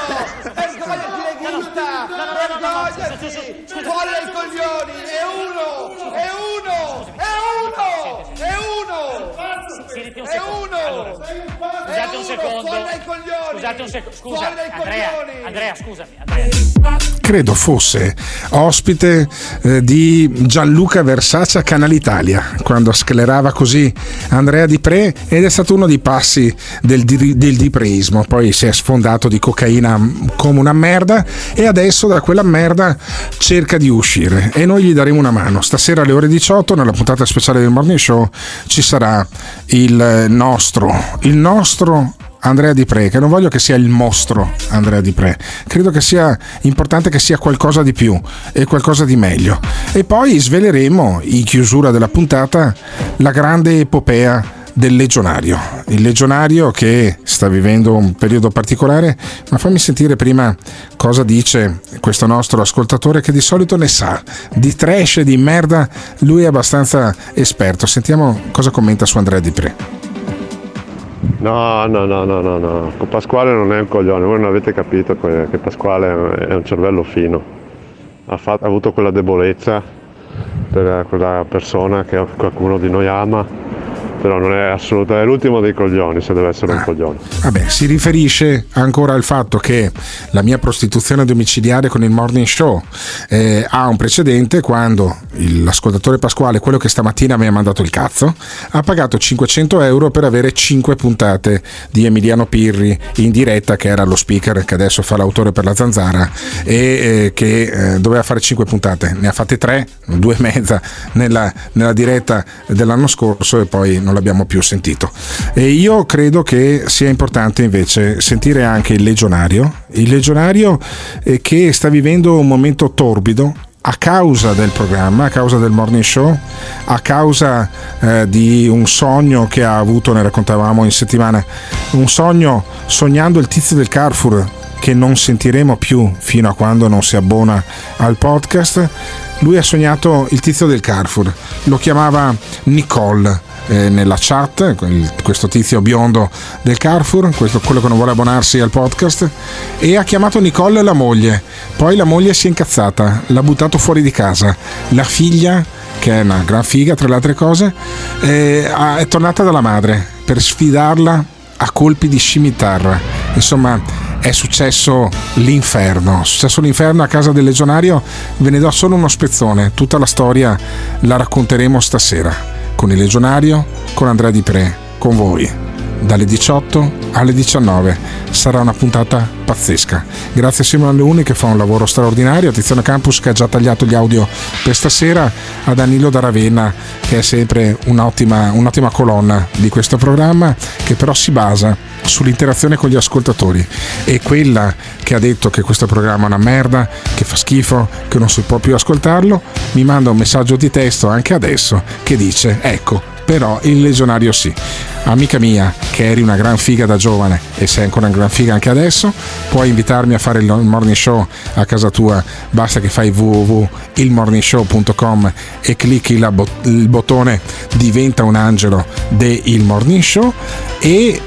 Vergognati regista! Vergognati! Fuori dai coglioni! È uno! È uno! È uno! È uno! Siediti un È secondo. Scusate un secondo. Scusate un secondo. Scusa, Andrea. coglioni! Andrea, scusami. Andrea. Credo fosse ospite eh, di Gianluca Versace a Canale Italia quando sclerava così Andrea Di Pre ed è stato uno dei passi del, di- del dipreismo. Poi si è sfondato di cocaina come una merda e adesso da quella merda cerca di uscire e noi gli daremo una mano. Stasera alle ore 18 nella puntata speciale del Morning Show ci sarà il nostro, il nostro Andrea Di Pre, che non voglio che sia il mostro Andrea Di Pre, credo che sia importante che sia qualcosa di più e qualcosa di meglio. E poi sveleremo in chiusura della puntata la grande epopea del legionario, il legionario che sta vivendo un periodo particolare, ma fammi sentire prima cosa dice questo nostro ascoltatore che di solito ne sa, di trash e di merda, lui è abbastanza esperto. Sentiamo cosa commenta su Andrea Di Pre. No, no, no, no, no, no. Pasquale non è un coglione, voi non avete capito che Pasquale è un cervello fino. Ha, fa- ha avuto quella debolezza per quella persona che qualcuno di noi ama, però non è assolutamente è l'ultimo dei coglioni se deve essere un coglione. Vabbè, si riferisce ancora al fatto che la mia prostituzione domiciliare con il morning show eh, ha un precedente quando l'ascoltatore Pasquale, quello che stamattina mi ha mandato il cazzo, ha pagato 500 euro per avere 5 puntate di Emiliano Pirri in diretta, che era lo speaker che adesso fa l'autore per la zanzara e eh, che eh, doveva fare 5 puntate. Ne ha fatte 3, 2 e mezza nella, nella diretta dell'anno scorso e poi non l'abbiamo più sentito. E io credo che sia importante invece sentire anche il legionario, il legionario eh, che sta vivendo un momento torbido a causa del programma, a causa del morning show, a causa eh, di un sogno che ha avuto, ne raccontavamo in settimana, un sogno sognando il tizio del Carrefour che non sentiremo più fino a quando non si abbona al podcast. Lui ha sognato il tizio del Carrefour, lo chiamava Nicole eh, nella chat, quel- questo tizio biondo del Carrefour, questo, quello che non vuole abbonarsi al podcast, e ha chiamato Nicole la moglie. Poi la moglie si è incazzata, l'ha buttato fuori di casa. La figlia, che è una gran figa tra le altre cose, eh, è tornata dalla madre per sfidarla a colpi di scimitarra. Insomma, è successo l'inferno. È successo l'inferno a casa del legionario. Ve ne do solo uno spezzone. Tutta la storia la racconteremo stasera con il legionario, con Andrea Di Pre, con voi. Dalle 18 alle 19. Sarà una puntata pazzesca. Grazie a Simone Leuni che fa un lavoro straordinario, a Tiziano Campus che ha già tagliato gli audio per stasera, a Danilo da Ravenna che è sempre un'ottima, un'ottima colonna di questo programma che però si basa sull'interazione con gli ascoltatori e quella che ha detto che questo programma è una merda, che fa schifo, che non si può più ascoltarlo, mi manda un messaggio di testo anche adesso che dice ecco però il legionario sì. Amica mia, che eri una gran figa da giovane e sei ancora una gran figa anche adesso, puoi invitarmi a fare il morning show a casa tua, basta che fai www.ilmorningshow.com e clicchi bot- il bottone diventa un angelo del morning show e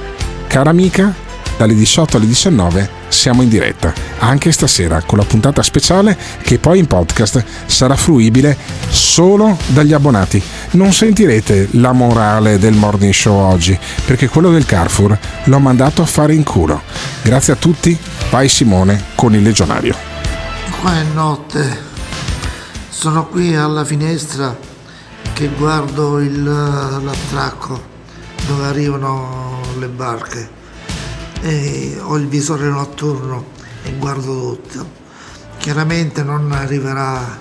cara amica, dalle 18 alle 19 siamo in diretta, anche stasera con la puntata speciale che poi in podcast sarà fruibile solo dagli abbonati. Non sentirete la morale del morning show oggi, perché quello del Carrefour l'ho mandato a fare in culo. Grazie a tutti, vai Simone con il legionario. Qua è notte, sono qui alla finestra che guardo il, l'attracco dove arrivano le barche e ho il visore notturno e guardo tutto. Chiaramente non arriverà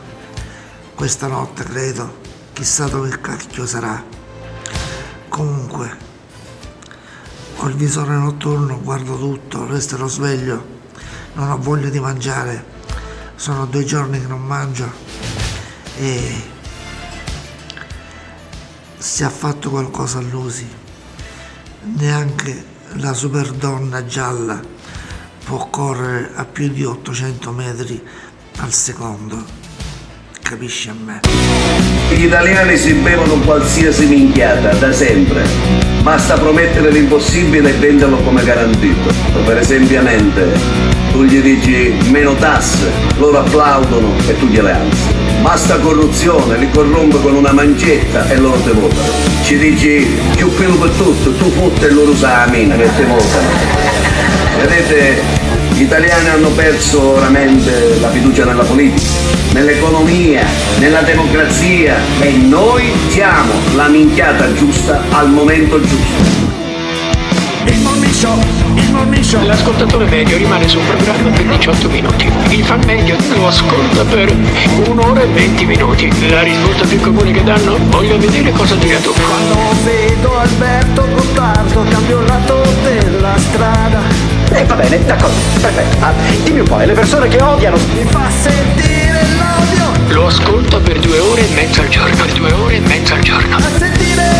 questa notte, credo, chissà dove cacchio sarà. Comunque, ho il visore notturno, guardo tutto, resterò sveglio, non ho voglia di mangiare, sono due giorni che non mangio. E si è fatto qualcosa a Lusi, neanche la superdonna gialla può correre a più di 800 metri al secondo. Capisci a me? Gli italiani si bevono qualsiasi minchiata, da sempre. Basta promettere l'impossibile e venderlo come garantito. Per esempio, tu gli dici meno tasse, loro applaudono e tu gliele alzi. Basta corruzione, li corrompe con una mancetta e loro te votano. Ci dici più pelo per tutto, tu fotte e loro usa la mina e te votano. Vedete, gli italiani hanno perso veramente la fiducia nella politica, nell'economia, nella democrazia e noi siamo la minchiata giusta al momento giusto. Il morning il. L'ascoltatore medio rimane sul programma per 18 minuti. Il fan medio lo ascolta per un'ora e 20 minuti. La risposta più comune che danno? Voglio vedere cosa dirà tu. Quando vedo Alberto Gottardo cambio lato della strada. E va bene, d'accordo, perfetto. Ah, dimmi un po', e le persone che odiano. Mi fa sentire l'odio. Lo ascolta per due ore e mezza al giorno. Per due ore e mezza al giorno. A sentire il.